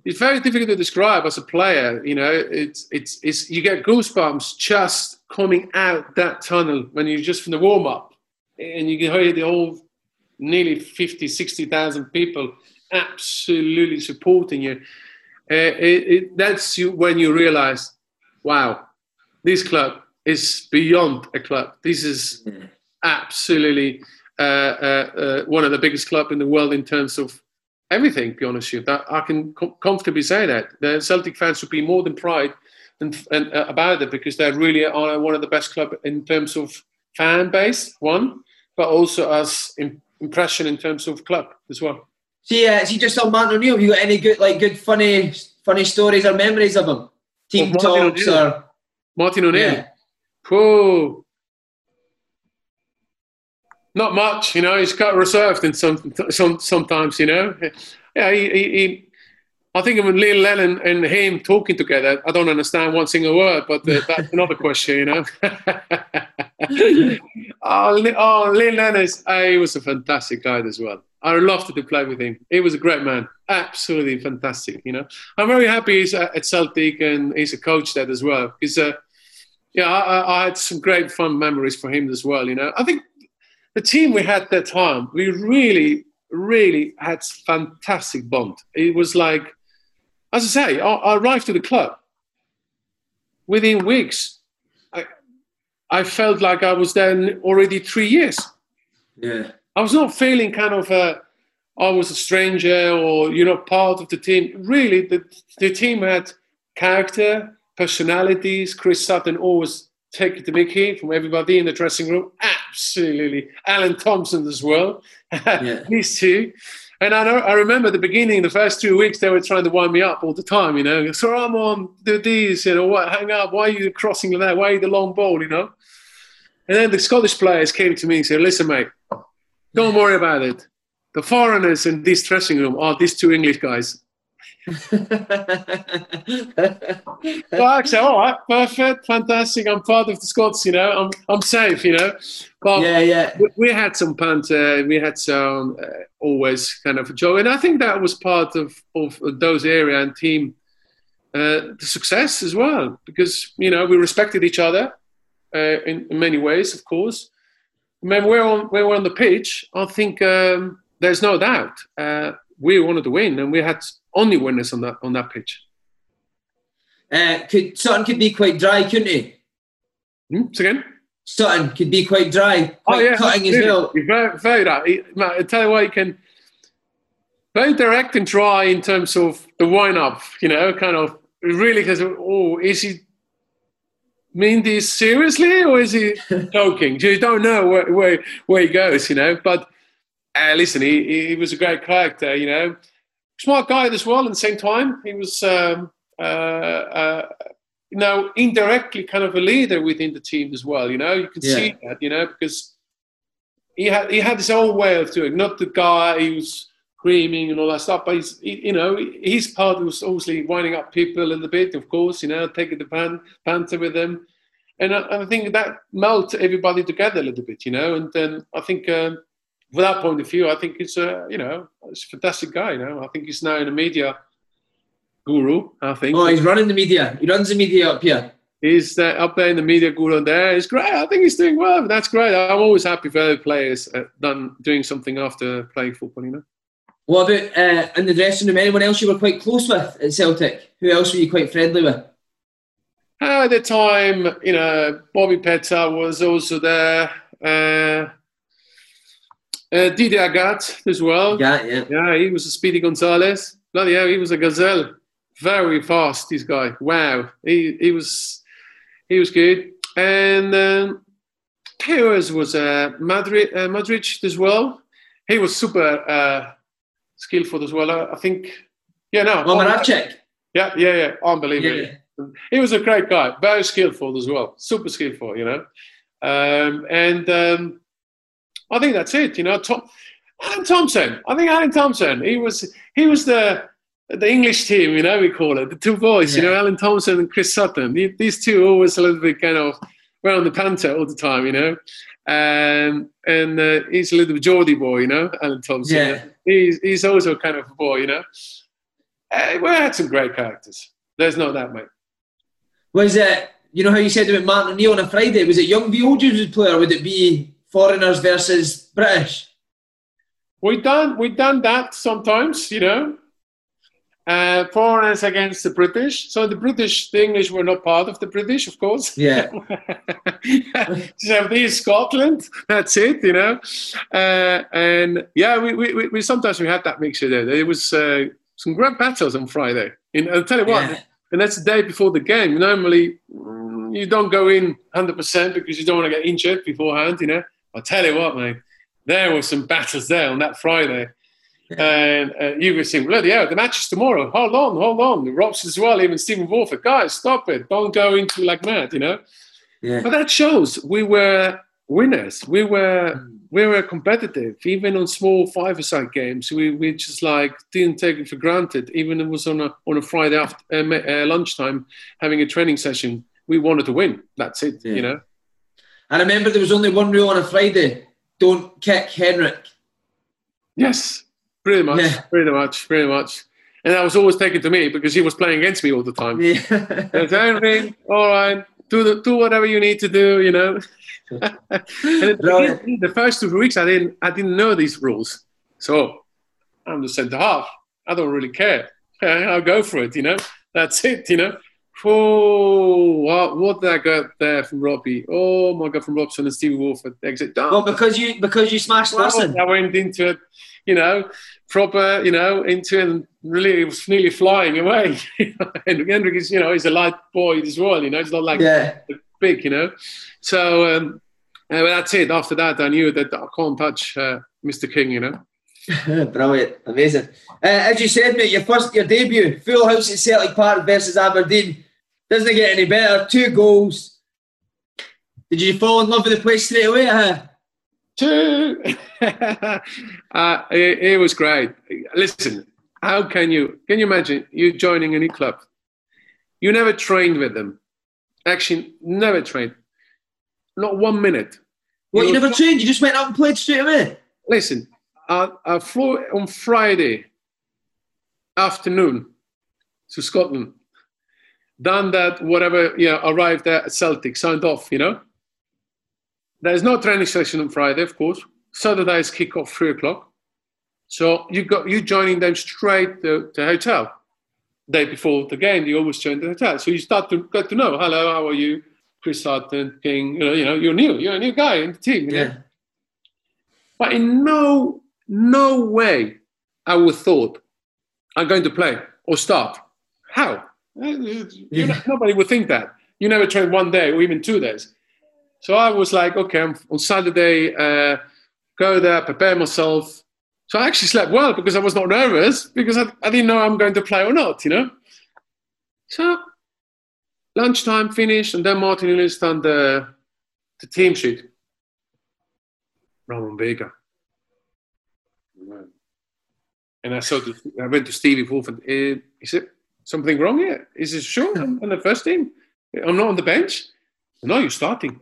it's very difficult to describe as a player. You know, it's it's it's you get goosebumps just coming out that tunnel when you're just from the warm up, and you can hear the whole nearly 50, 60,000 people absolutely supporting you. Uh, it, it, that's you, when you realize, wow, this club is beyond a club. This is mm. absolutely one of the biggest club in the world in terms of everything. Be honest with you, that I can com- comfortably say that the Celtic fans should be more than pride and, and uh, about it because they really are one of the best club in terms of fan base, one, but also as in, impression in terms of club as well. See, uh, see, just on Martin O'Neill, have you got any good, like, good, funny, funny stories or memories of him? Team talks O'Neill. or Martin O'Neill. Yeah. Oh, not much, you know. He's quite reserved in some, some sometimes, you know. Yeah, he, he, he I think of Neil Lennon and him talking together. I don't understand one single word, but uh, that's another question, you know. oh, oh, Neil Lennon, is, uh, he was a fantastic guy as well. I loved to play with him. He was a great man, absolutely fantastic. You know, I'm very happy he's at Celtic and he's a coach there as well. He's a, yeah, I, I had some great fun memories for him as well. You know, I think the team we had that time, we really, really had fantastic bond. It was like, as I say, I, I arrived to the club. Within weeks, I, I felt like I was there already three years. Yeah. I was not feeling kind of a, I was a stranger or, you know, part of the team. Really, the, the team had character, personalities. Chris Sutton always take the mickey from everybody in the dressing room. Absolutely. Alan Thompson as well. Yeah. These two. And I, know, I remember the beginning, the first two weeks, they were trying to wind me up all the time, you know. So I'm on, do these, you know, what, hang up, why are you crossing that? Why are you the long ball, you know? And then the Scottish players came to me and said, listen, mate, don't worry about it. The foreigners in this dressing room are these two English guys. Well, actually, all right, perfect, fantastic. I'm part of the Scots, you know. I'm I'm safe, you know. But yeah, yeah. We, we had some banter. We had some uh, always kind of joy, and I think that was part of of those area and team uh, the success as well, because you know we respected each other uh, in, in, many ways, of course. When we're on when we're on the pitch, I think um, there's no doubt uh, we wanted to win, and we had only winners on that on that pitch. Uh, could Sutton could be quite dry, couldn't he? Hmm? Again. Sutton could be quite dry, quite oh, yeah, cutting as well. Very, very dry. I tell you what, he can very direct and dry in terms of the wind up. You know, kind of really because oh, is he mean this seriously or is he joking? you don't know where, where where he goes. You know, but uh, listen, he, he was a great character. You know, smart guy as well. At the same time, he was. Um, uh, uh, you know, indirectly kind of a leader within the team as well. You know, you can yeah. see that. You know, because he had he had his own way of doing. Not the guy he was screaming and all that stuff, but he's he, you know his part was obviously winding up people a little bit, of course. You know, taking the pan, banter with them, and I, I, think that melt everybody together a little bit. You know, and then I think. Um, from that point of view, I think it's a you know it's a fantastic guy. You know, I think he's now in the media guru. I think. Oh, he's running the media. He runs the media up here. He's uh, up there in the media guru there. It's great. I think he's doing well. That's great. I'm always happy for other players uh, done doing something after playing football. You know. What about uh, in the dressing room? Anyone else you were quite close with at Celtic? Who else were you quite friendly with? Uh, at the time, you know, Bobby Petta was also there. Uh, uh, Didier Agathe as well. Yeah, yeah. Yeah, he was a Speedy Gonzalez. Bloody hell, he was a gazelle. Very fast, this guy. Wow. He, he was he was good. And um, Heroes was uh, Madrid, uh, Madrid as well. He was super uh, skillful as well. I, I think, yeah, no. Moravcik. Yeah, yeah, yeah. Unbelievable. Yeah. He was a great guy, very skillful as well, super skillful, you know. Um, and um, I think that's it, you know. Tom, Alan Thompson. I think Alan Thompson. He was he was the the English team, you know, we call it the two boys, yeah. you know, Alan Thompson and Chris Sutton. These two always a little bit kind of on the panter all the time, you know. Um, and uh, he's a little bit Geordie boy, you know, Alan Thompson. Yeah. He's, he's also kind of a boy, you know. Uh, we had some great characters. There's no doubt, mate. Was it, you know how you said about Martin O'Neill on a Friday, was it young v old would play or would it be foreigners versus British? We've done we've done that sometimes, you know uh, foreigners against the British. So the British, the English were not part of the British, of course. Yeah. so this Scotland, that's it, you know. Uh, and yeah, we, we, we, sometimes we had that mixture there. There was uh, some great battles on Friday. And I'll tell you what, yeah. and that's the day before the game. Normally, mm, you don't go in 100% because you don't want to get injured beforehand, you know. I'll tell you what, mate, there were some battles there on that Friday and uh, you were saying, bloody hell, the match is tomorrow. Hold on, hold on. The Robs as well, even Stephen Walford. Guys, stop it. Don't go into like mad, you know? Yeah. But that shows we were winners. We were mm. we were competitive. Even on small five-a-side games, we, we just like didn't take it for granted. Even it was on a on a Friday after uh, uh, lunchtime, having a training session, we wanted to win. That's it, yeah. you know? I remember there was only one rule on a Friday. Don't kick Henrik. Yes, Pretty much, yeah. pretty much, pretty much. And that was always taken to me because he was playing against me all the time. Yeah. everything, all right, do the, do whatever you need to do, you know. the, the first two weeks, I didn't I didn't know these rules, so I'm the centre half. I don't really care. I'll go for it, you know. That's it, you know. Oh, what, what did I get there from Robbie? Oh my God, from Robertson and Stevie Walford exit. Well, because you because you smashed Larsson. I went into it you know, proper, you know, into and really it was nearly flying away. and Hendrik is, you know, he's a light boy as well, you know, it's not like yeah. big, you know. So um, uh, that's it. After that, I knew that I can't touch uh, Mr. King, you know. Brilliant, amazing. Uh, as you said, mate, your first, your debut, full house at Celtic Park versus Aberdeen. Doesn't get any better. Two goals. Did you fall in love with the place straight away? Huh? Two. uh, it, it, was great. Listen, How can you? Can you imagine you joining any club? You never trained with them. Actually, never trained. Not one minute. Well, you, you never trained. You just went out and played straight away. Listen, I, I flew on Friday afternoon to Scotland. Done that, whatever, you know, arrived at Celtic, signed off, you know. There's no training session on Friday, of course. Saturday is kick off three o'clock. So you got you joining them straight to the hotel. Day before the game, you always join the hotel. So you start to get to know, hello, how are you? Chris Sutton, King, you know, you know, you're new, you're a new guy in the team. yeah. Know? But in no no way I would thought I'm going to play or start. How? Yeah. nobody would think that. You never train one day or even two days. So I was like, okay, I'm on Saturday, uh, go there, prepare myself. So I actually slept well because I was not nervous because I, I didn't know I'm going to play or not, you know. So lunchtime finished, and then Martin Ellis done the, the team sheet. Ramon Vega. And I saw the, I went to Stevie Wolf and uh, he said, something wrong here? Is it sure I'm on the first team? I'm not on the bench? No, you're starting.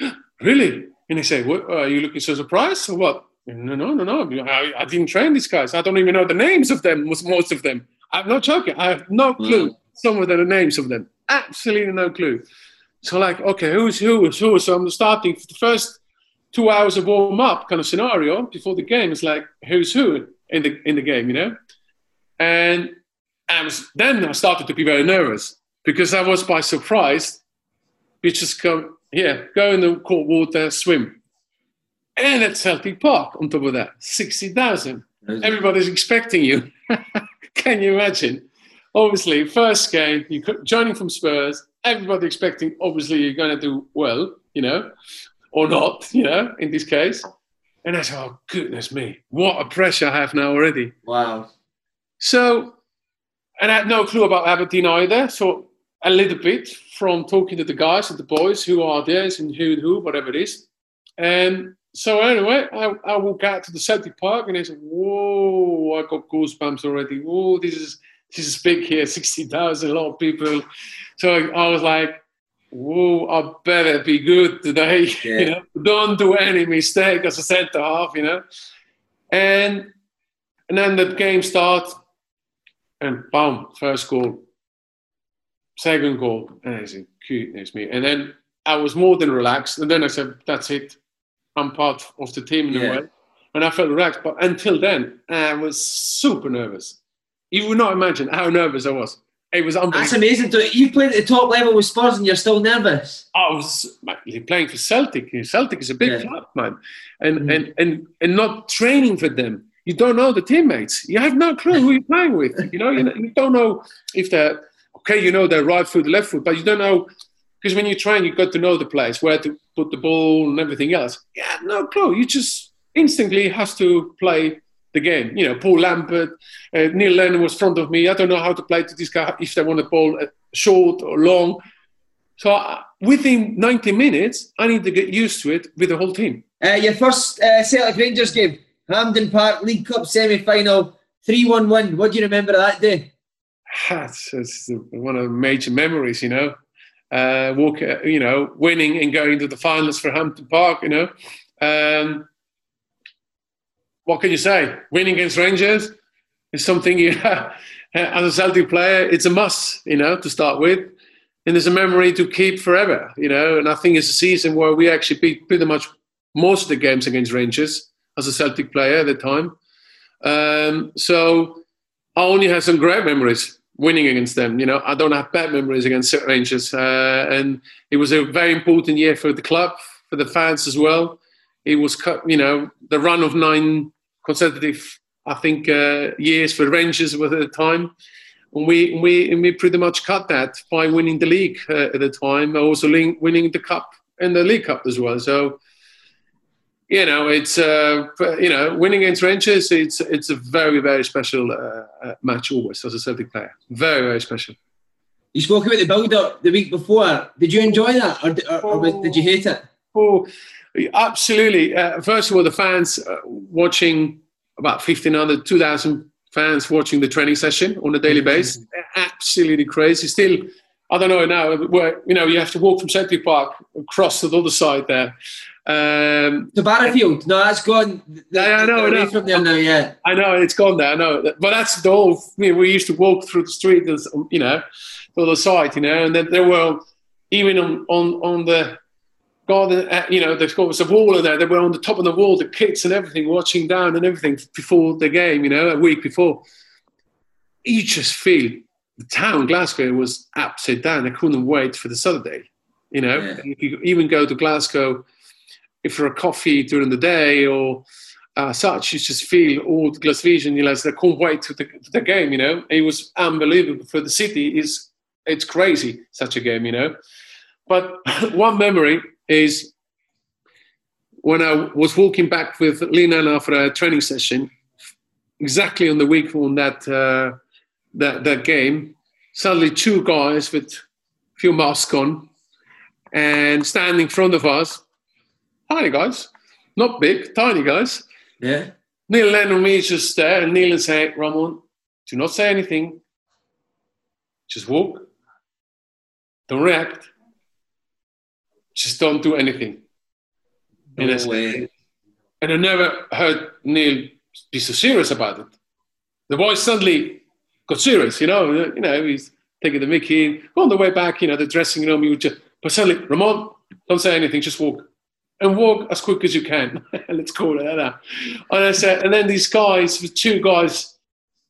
really? And he say, what, are you looking so surprised or what? No, no, no, no. I, I, didn't train these guys. I don't even know the names of them, most of them. I'm not joking. I have no clue. Mm. Some of the names of them. Absolutely no clue. So like, okay, who's who is who? So I'm starting for the first two hours of warm up kind of scenario before the game. It's like, who's who in the in the game, you know? And I was, then I started to be very nervous because I was by surprise. You just go, yeah, go in the cold water, swim. And at Celtic Park, on top of that, 60,000. Everybody's expecting you. Can you imagine? Obviously, first game, you're joining from Spurs, everybody expecting, obviously, you're going to do well, you know, or not, you know, in this case. And I said, oh, goodness me, what a pressure I have now already. Wow. So and I had no clue about Aberdeen either. So a little bit from talking to the guys and the boys who are there and who and who, whatever it is. And so anyway, I, I walk out to the Celtic Park and I said, "Whoa! I got goosebumps already. Whoa! This is this is big here. Sixty thousand, a lot of people." So I, I was like, "Whoa! I better be good today. Yeah. you know, don't do any mistake as a centre half. You know." And and then the game starts and bam, first goal, second goal, and I said, goodness me. And then I was more than relaxed. And then I said, that's it. I'm part of the team in yeah. a way. And I felt relaxed. But until then, I was super nervous. You would not imagine how nervous I was. It was unbelievable. That's amazing. You played at the top level with Spurs and you're still nervous. I was playing for Celtic. Celtic is a big yeah. club, man. And, mm-hmm. and, and, and not training for them you don't know the teammates. You have no clue who you're playing with. You know, you, don't know if they're okay. You know their right foot, left foot, but you don't know because when you train, you got to know the place, where to put the ball and everything else. Yeah, no clue. You just instantly has to play the game. You know, Paul Lambert, uh, Neil Lennon was front of me. I don't know how to play to this guy if they want the ball uh, short or long. So uh, within 90 minutes, I need to get used to it with the whole team. Uh, your first uh, Celtic Rangers game. Hampden Park League Cup semi final, 3 1 win. What do you remember that day? That's, one of the major memories, you know. Uh, walk, uh, you know, winning and going to the finals for Hampden Park, you know. Um, what can you say? Winning against Rangers is something you, as a Celtic player, it's a must, you know, to start with. And it's a memory to keep forever, you know. And I think it's a season where we actually beat pretty much most of the games against Rangers as a Celtic player at the time. Um, so I only have some great memories winning against them. You know, I don't have bad memories against Rangers. Uh, and it was a very important year for the club, for the fans as well. It was, you know, the run of nine consecutive, I think, uh, years for Rangers was at the time. And we, we, and we pretty much cut that by winning the league uh, at the time, also winning the cup and the league cup as well. So you know, it's uh, you know, winning against Rangers. It's it's a very very special uh, uh, match always as a Celtic player. Very very special. You spoke about the build up the week before. Did you enjoy that, or, or, or did you hate it? Oh, absolutely. Uh, first of all, the fans uh, watching about 1,500, 2,000 fans watching the training session on a daily basis. Absolutely crazy. Still, I don't know now. Where you know you have to walk from Celtic Park across to the other side there. Um, the Barrowfield. No, that's gone. I know. I know. From there now, yeah. I know it's gone there. I know, but that's the whole. I mean, we used to walk through the street, you know, to the site, you know, and then there were even on on on the garden, uh, you know, there was a wall there. They were on the top of the wall, the kids and everything, watching down and everything before the game, you know, a week before. You just feel the town, Glasgow, was upside down. I couldn't wait for the Saturday. You know, yeah. if you even go to Glasgow, if for a coffee during the day or uh, such, you just feel all the Glaswegian, you know, they can't wait to the, to the game, you know. It was unbelievable for the city. Is It's crazy, such a game, you know. But one memory is when I was walking back with Lina after a training session, exactly on the week on that uh, that that game, suddenly two guys with a few masks on and standing in front of us, tiny guys, not big, tiny guys. Yeah. Neil and me just there, and Neil and say, Ramon, do not say anything. Just walk. Don't react just don't do anything. No way. And I never heard Neil be so serious about it. The boy suddenly got serious, you know. You know, he's taking the Mickey. On the way back, you know, the dressing room, you would just, but suddenly, Ramon, don't say anything, just walk. And walk as quick as you can. Let's call it that. And I said, and then these guys, the two guys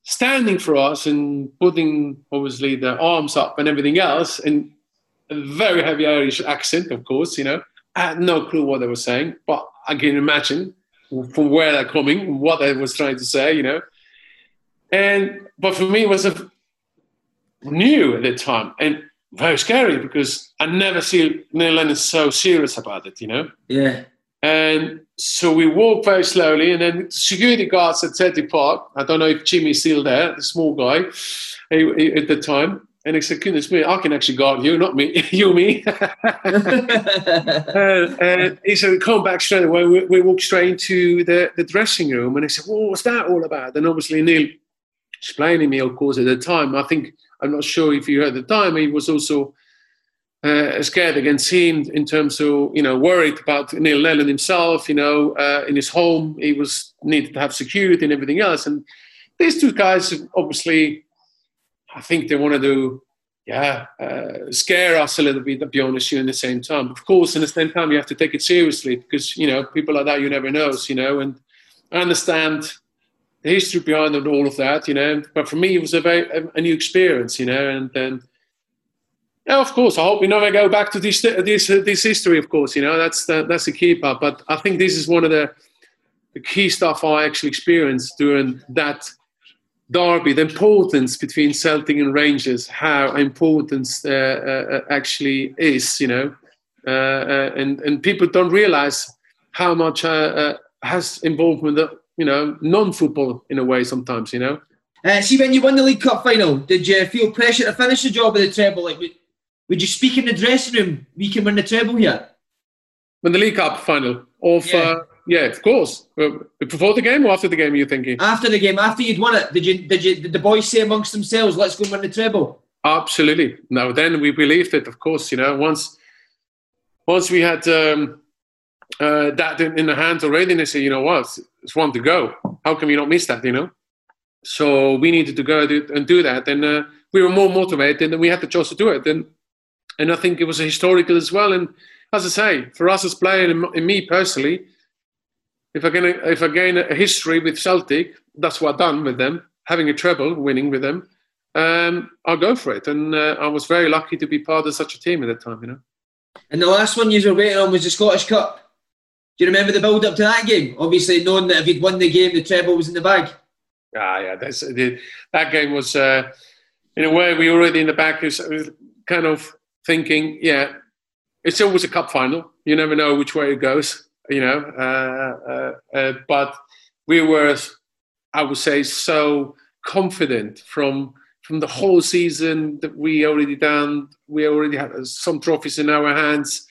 standing for us and putting obviously their arms up and everything else, and a very heavy Irish accent, of course, you know. I had no clue what they were saying, but I can imagine from where they're coming, what they was trying to say, you know. And but for me, it was a new at the time and very scary because I never see Neil Lennon so serious about it, you know. Yeah. And so we walk very slowly, and then security guards at Teddy Park. I don't know if Jimmy's still there, the small guy he at the time. And he said, goodness me, I can actually guard you, not me, you, me. and he said, come back straight away. We, we walked straight into the, the dressing room. And he said, well, what's that all about? And obviously Neil explaining me, of course, at the time. I think, I'm not sure if you heard the time, he was also uh, scared against him in terms of, you know, worried about Neil Lennon himself, you know, uh, in his home. He was needed to have security and everything else. And these two guys obviously I think they want to yeah, uh, scare us a little bit, to be honest, you in the same time. Of course, in the same time, you have to take it seriously because, you know, people like that, you never know, you know, and I understand the history behind all of that, you know, but for me, it was a very, a, new experience, you know, and then, yeah, of course, I hope we never go back to this, this, this history, of course, you know, that's the, that's the key part, but I think this is one of the, the key stuff I actually experienced during that derby, the importance between Celtic and Rangers, how important uh, uh, actually is, you know, uh, uh, and and people don't realise how much uh, has involvement, you know, non-football in a way sometimes, you know. see, when you won the League Cup final, did you feel pressure to finish the job of the treble? Like, would, would you speak in the dressing room? We can win the treble here. When the League Cup final of. Yeah yeah, of course. Before the game or after the game, are you thinking? After the game, after you'd won it, did you did you did the boys say amongst themselves, "Let's go and win the treble"? Absolutely. No, then we believed it. Of course, you know, once once we had um, uh, that in, in, the hands already, and they say, you know what, it's one to go. How can we not miss that? You know. So we needed to go and do that, and uh, we were more motivated, and we had the chance to do it. And and I think it was a historical as well. And as I say, for us as players, and me personally if I gain a, if I gain a history with Celtic, that's what I've done with them, having a treble, winning with them. Um, I'll go for it, and uh, I was very lucky to be part of such a team at that time. You know. And the last one you were waiting on was the Scottish Cup. Do you remember the build up to that game? Obviously, knowing that if you'd won the game, the treble was in the bag. Ah, yeah, that's, the, that game was uh, in a way we were already in the back. Was, kind of thinking, yeah, it's always a cup final. You never know which way it goes you know. Uh, uh, uh, but we were, I would say, so confident from from the whole season that we already done. We already had some trophies in our hands.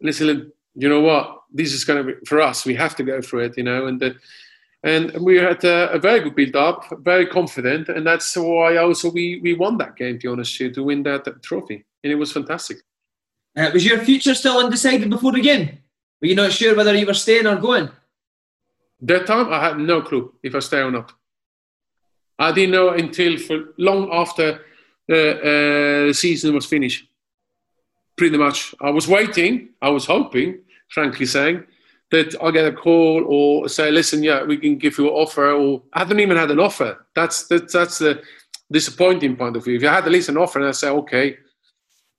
Listen, you know what? This is going to be for us. We have to go for it, you know. And the, and we had a, a very good build up, very confident, and that's why also we we won that game. To be honest, to win that, that trophy, and it was fantastic. Uh, was your future still undecided before the game? Were you not sure whether you were staying or going? That time, I had no clue if I stay or not. I didn't know until for long after the uh, season was finished. Pretty much, I was waiting. I was hoping, frankly saying, that I get a call or say, "Listen, yeah, we can give you an offer." Or I haven't even had an offer. That's that's that's the disappointing point of view. If you had at least an offer, and I say, "Okay,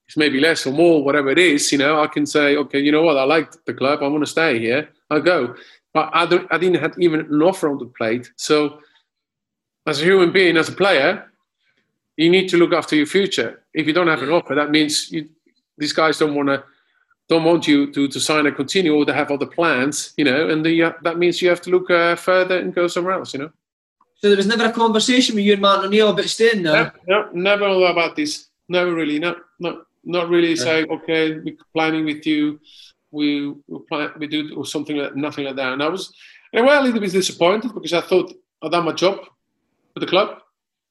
it's maybe less or more, whatever it is," you know, I can say, "Okay, you know what? I like the club. I want to stay here. I go." But I, don't, I didn't have even an offer on the plate. So, as a human being, as a player, you need to look after your future. If you don't have an mm. offer, that means you, these guys don't want to don't want you to, to sign a continue or to have other plans, you know, and the, uh, that means you have to look uh, further and go somewhere else, you know. So there was never a conversation with you and Martin O'Neill about staying there? No, no never about this. Never really. No, no, not really yeah. say, okay, we're planning with you. We we plan, we do or something like nothing like that. And I was, and well, a little bit disappointed because I thought I'd done my job for the club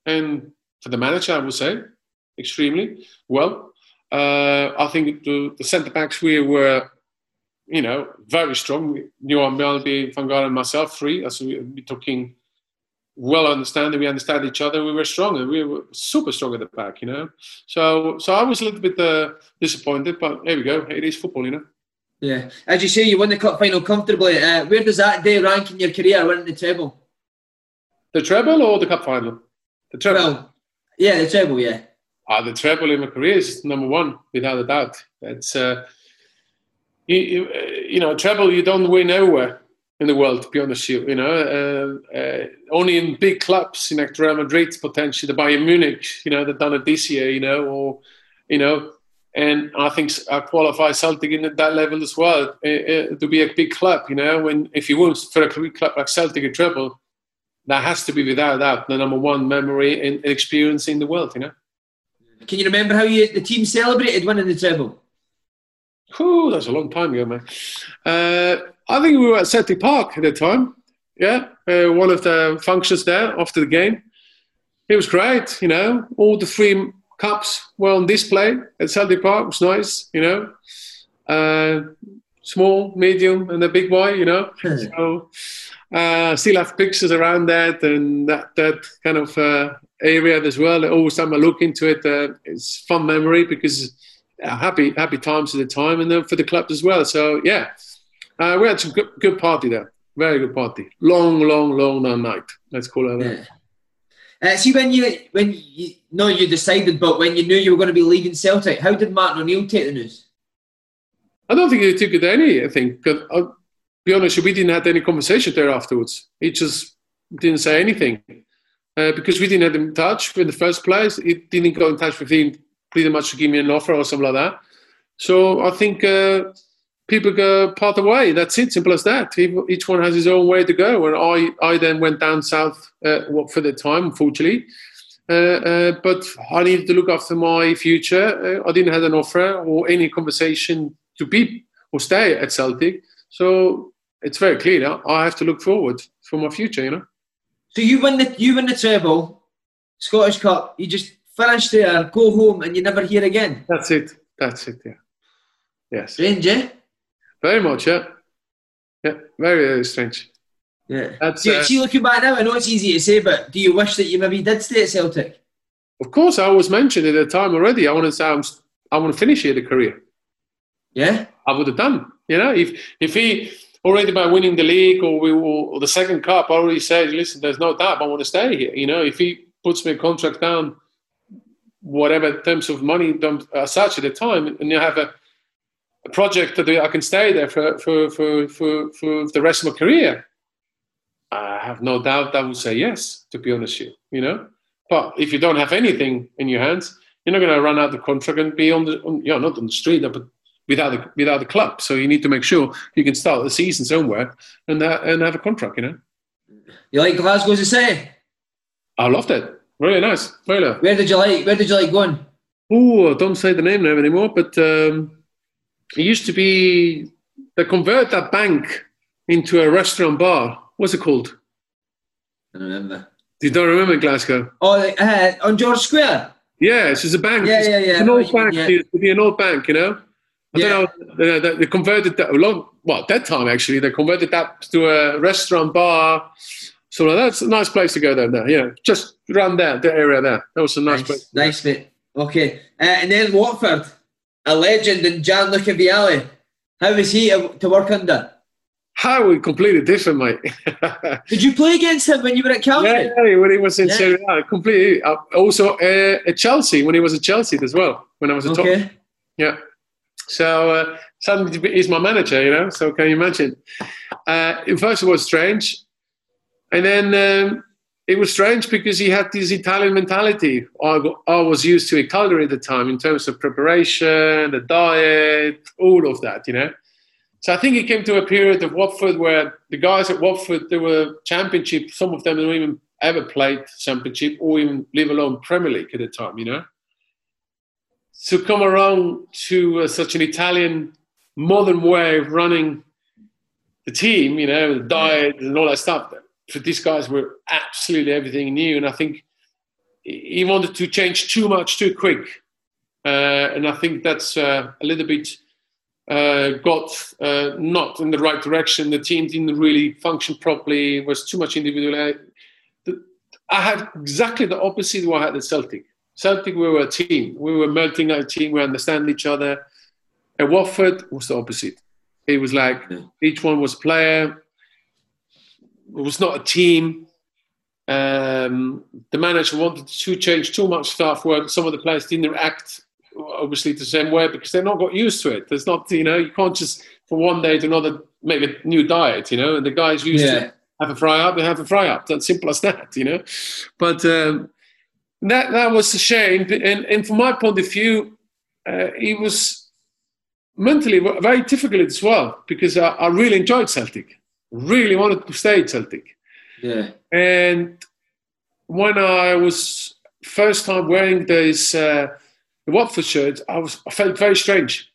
and for the manager, I would say, extremely well. Uh, I think the, the centre backs we were, you know, very strong. Johan Mjällby, Valgaeren, and myself, three. As we, we're talking well understanding, we understand each other. We were strong, and we were super strong at the back, you know. So, so I was a little bit uh, disappointed, but there we go. It is football, you know. Yeah, as you say, you won the cup final comfortably. Uh, where does that day rank in your career, winning the treble? The treble or the cup final? The treble. Well, yeah, the treble. Yeah. Uh, the treble in my career is number one, without a doubt. It's uh, you, you, you, know, treble you don't win nowhere in the world. To be honest, you, you know, uh, uh, only in big clubs, you know, Real Madrid, potentially the Bayern Munich, you know, they've done it this year, you know, or you know, and I think I qualify Celtic in at that level as well uh, uh, to be a big club. You know, when if you want for a big club like Celtic a treble, that has to be without doubt the number one memory and experience in the world. You know. Can you remember how you, the team celebrated winning the treble? Oh, that's a long time ago, man. Uh, I think we were at Celtic Park at the time. Yeah, uh, one of the functions there after the game. It was great, you know. All the three cups were on display at Celtic Park. It was nice, you know. Uh, small, medium, and the big boy, you know. so uh, still have pictures around that and that that kind of uh, area as well. Always time I look into it, uh, it's fun memory because uh, happy happy times at the time, and then for the club as well. So yeah, uh, we had some good, good party there. Very good party. Long, long, long night. Let's call it that. Yeah. Uh, see when you when you no you decided, but when you knew you were going to be leaving Celtic, how did Martin O'Neill take the news? I don't think he took it any. I think, because I'll be honest, we didn't have any conversation there afterwards. He just didn't say anything uh, because we didn't have him in touch in the first place. He didn't go in touch with him pretty much to give me an offer or something like that. So I think uh, people go part the way. That's it, simple as that. Each one has his own way to go. And I, I then went down south uh, for the time, unfortunately. Uh, uh, but I needed to look after my future. Uh, I didn't have an offer or any conversation to be or stay at Celtic. So it's very clear. now. I have to look forward for my future, you know. So you win the you win the treble, Scottish Cup. You just finish there, go home, and you never hear again. That's it. That's it. Yeah. Yes. Strange, yeah. Very much, yeah. Yeah, very, very strange. Yeah. That's, do you, uh, see, looking back now, I know it's easy to say, but do you wish that you maybe did stay at Celtic? Of course, I was mentioned at the time already. I want to say I'm, I want to finish here the career. Yeah. I would have done. You know, if if he already by winning the league or we or the second cup I already said, listen, there's no doubt I want to stay here. You know, if he puts me a contract down, whatever terms of money as such at the time, and you have a, a project that I can stay there for, for, for, for, for the rest of my career, I have no doubt I would say yes, to be honest with you, you know. But if you don't have anything in your hands, you're not going to run out the contract and be on the, on, you know, not on the street, but without the, without the club. So you need to make sure you can start the season somewhere and uh, and have a contract. You know. You like Glasgow as a city? I loved it. Really nice. Really. Where did you like? Where did you like going? Oh, don't say the name now anymore. But um, it used to be they convert that bank into a restaurant bar. What's it called? I remember. You don't remember Glasgow? Oh, uh, on George Square. Yeah, it's just a bank. Yeah, yeah, yeah. It's an old bank. Yeah. It would be an old bank, you know. I Yeah. don't know. They, they converted that a long. Well, at that time actually, they converted that to a restaurant bar. So that's a nice place to go down there. Yeah, just around there, the area there. That was a nice, place. Nice, nice mate. Okay. Uh, and then Watford, a legend in Gianluca Vialli. How was he to, work under? How we completely different, mate. Did you play against him when you were at yeah, Cagliari? yeah, when he was in Yeah. Serie A, completely. Uh, also uh, at Chelsea when he was at Chelsea as well. When I was at top. Yeah. So uh, suddenly he's my manager, you know. So can you imagine? Uh, first it was strange, and then um, it was strange because he had this Italian mentality. I, I was used to in Cagliari at the time in terms of preparation, the diet, all of that, you know. So I think it came to a period of Watford where the guys at Watford they were championship. Some of them don't even ever played championship or even live alone Premier League at the time, you know to come around to uh, such an Italian modern way of running the team, you know, the diet and all that stuff. For these guys were absolutely everything new, and I think he wanted to change too much too quick, uh, and I think that's uh, a little bit uh, got uh, not in the right direction. The team didn't really function properly. It was too much individual. I had exactly the opposite what I had at Celtic. Celtic, we were a team. We were melting a team. We understand each other. At Watford was the opposite. It was like each one was a player. It was not a team. Um, the manager wanted to change too much stuff where some of the players didn't react obviously the same way because they're not got used to it. There's not, you know, you can't just from one day to another make a new diet, you know, and the guys used Yeah. to have a fry up, they have a fry up. That's simple as that, you know. But um, that that was a shame. And, and from my point of view, uh, it was mentally very difficult as well because I, I really enjoyed Celtic. Really wanted to stay at Celtic. Yeah. And when I was first time wearing this uh, the Watford shirt, I was I felt very strange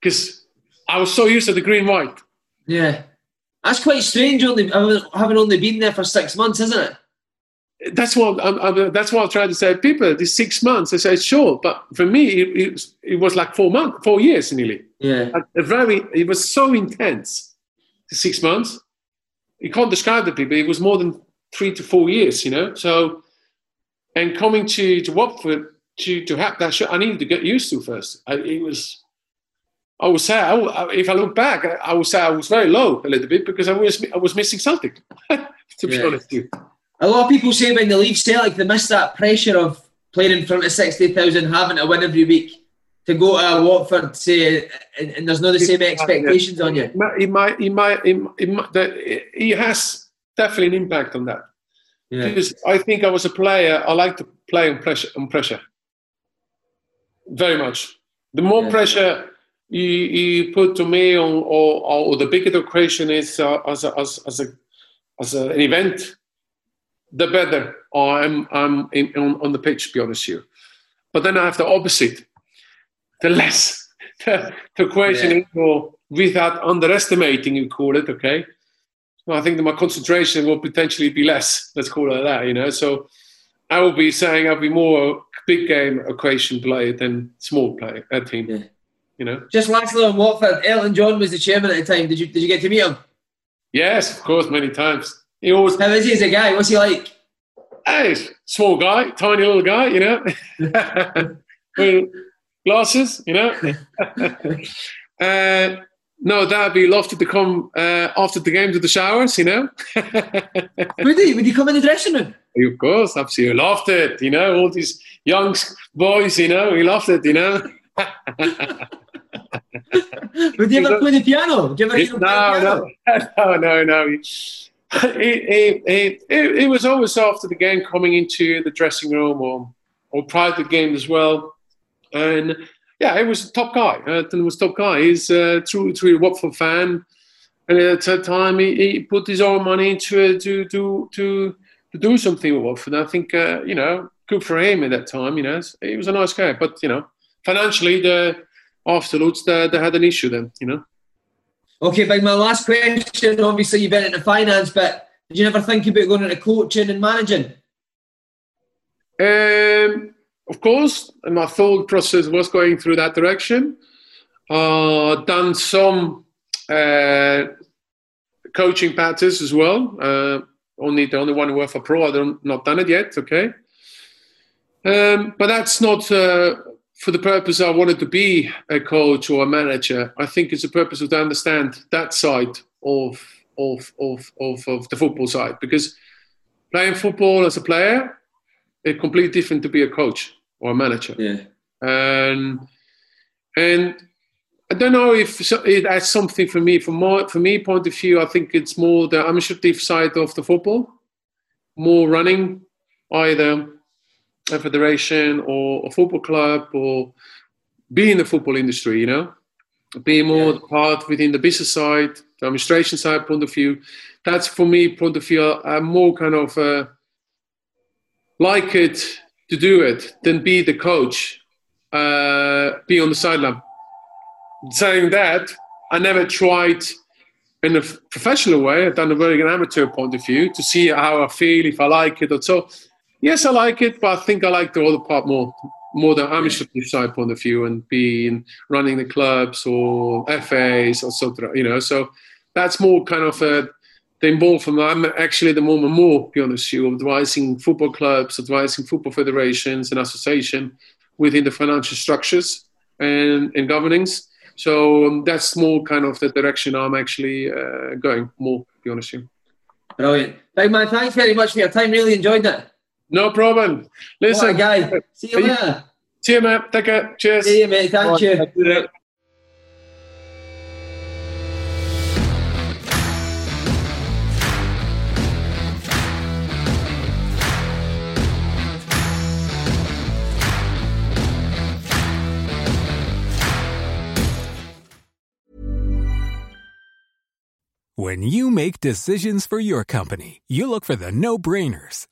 because I was so used to the green white. Yeah. That's quite strange, only having only been there for six months, isn't it? That's what I'm, I'm, that's what I'm trying to say. People, these six months. I say sure, but for me, it, it, was, it was like four months, four years nearly. Yeah. A very, it was so intense. The six months, you can't describe the people. It was more than three to four years, you know. So, and coming to to Watford to to have that I needed to get used to first. I, it was, I would say, I, if I look back, I, I would say I was very low a little bit because I was I was missing something. to be Yeah. honest with you. A lot of people say when they leave Celtic, they miss that pressure of playing in front of 60,000, having to win every week. To go to Watford, say, and, and there's not the same expectations on you. It might, it might, it might, it, might- it, might- that- it, it has definitely an impact on that. Yeah. Because I think I was a player. I like to play on pressure. On pressure, very much. The more Yeah. pressure you, you put to me, on, or, or the bigger the occasion is uh, as a, as as a as a, an event, the better I'm I'm in, on, on the pitch. To be honest with you, but then I have the opposite. The less the, the equation Yeah. is more without underestimating, you call it, okay? Well, I think that my concentration will potentially be less. Let's call it that, you know. So I will be saying I'll be more big game equation player than small player uh, team. Yeah. You know. Just lastly on Watford, Elton John was the chairman at the time. Did you did you get to meet him? Yes, of course, many times. He always, How is he as a guy? What's he like? hey, small guy, tiny little guy, you know, with glasses, you know. uh, no, that'd be lovely to come uh, after the game to the showers, you know. Would he? Would he come in the dressing room? Of course, absolutely. Loved it, you know, all these young boys, you know, he loved it, you know. Would he ever play the piano? Would you ever hear him play the no, no, no, no, no. He, he, he, he was always after the game coming into the dressing room or, or prior to the game as well. And yeah, he was a top guy. Uh, he was top guy. He's a true, true Watford fan. And at that time, he, he put his own money into it to, to, to, to do something with Watford. And I think, uh, you know, good for him at that time. You know, he was a nice guy. But, you know, financially, the afterwards, they, they had an issue then, you know. Okay, but my last question, obviously you've been into finance, but Did you ever think about going into coaching and managing? Um, of course, and my thought process was going through that direction. Uh, done some uh, coaching patches as well. Uh, only the only one worked for pro. I've not done it yet. Okay, um, but that's not uh, for the purpose I wanted to be a coach or a manager. I think it's a purpose of to understand that side of of of of, of the football side because playing football as a player it's completely different to be a coach or a manager. Yeah. And and I don't know if it adds something for me. From my for me point of view, I think it's more the administrative side of the football, more running either a federation or a football club or be in the football industry. You know, be more yeah. part within the business side, the administration side point of view. That's for me point of view. I'm more kind of uh, like it to do it than be the coach, uh, be on the sideline saying that, I never tried in a professional way. I've done a very amateur point of view to see how I feel, if I like it or so. Yes, I like it, but I think I like the other part more, more the amateur side point of view and being running the clubs or FAs or something, you know. So that's more kind of a, the involvement. I'm actually the moment more, be honest with you, advising football clubs, advising football federations and association within the financial structures and, and governance so um, that's more kind of the direction I'm actually uh, going more, to be honest with you. Brilliant. Big man, thanks very much for your time. Really enjoyed it. No problem. Listen, what guy. See you later. See you, mate. Take care. Cheers. See you, mate. Thank you. When you make decisions for your company, you look for the no brainers.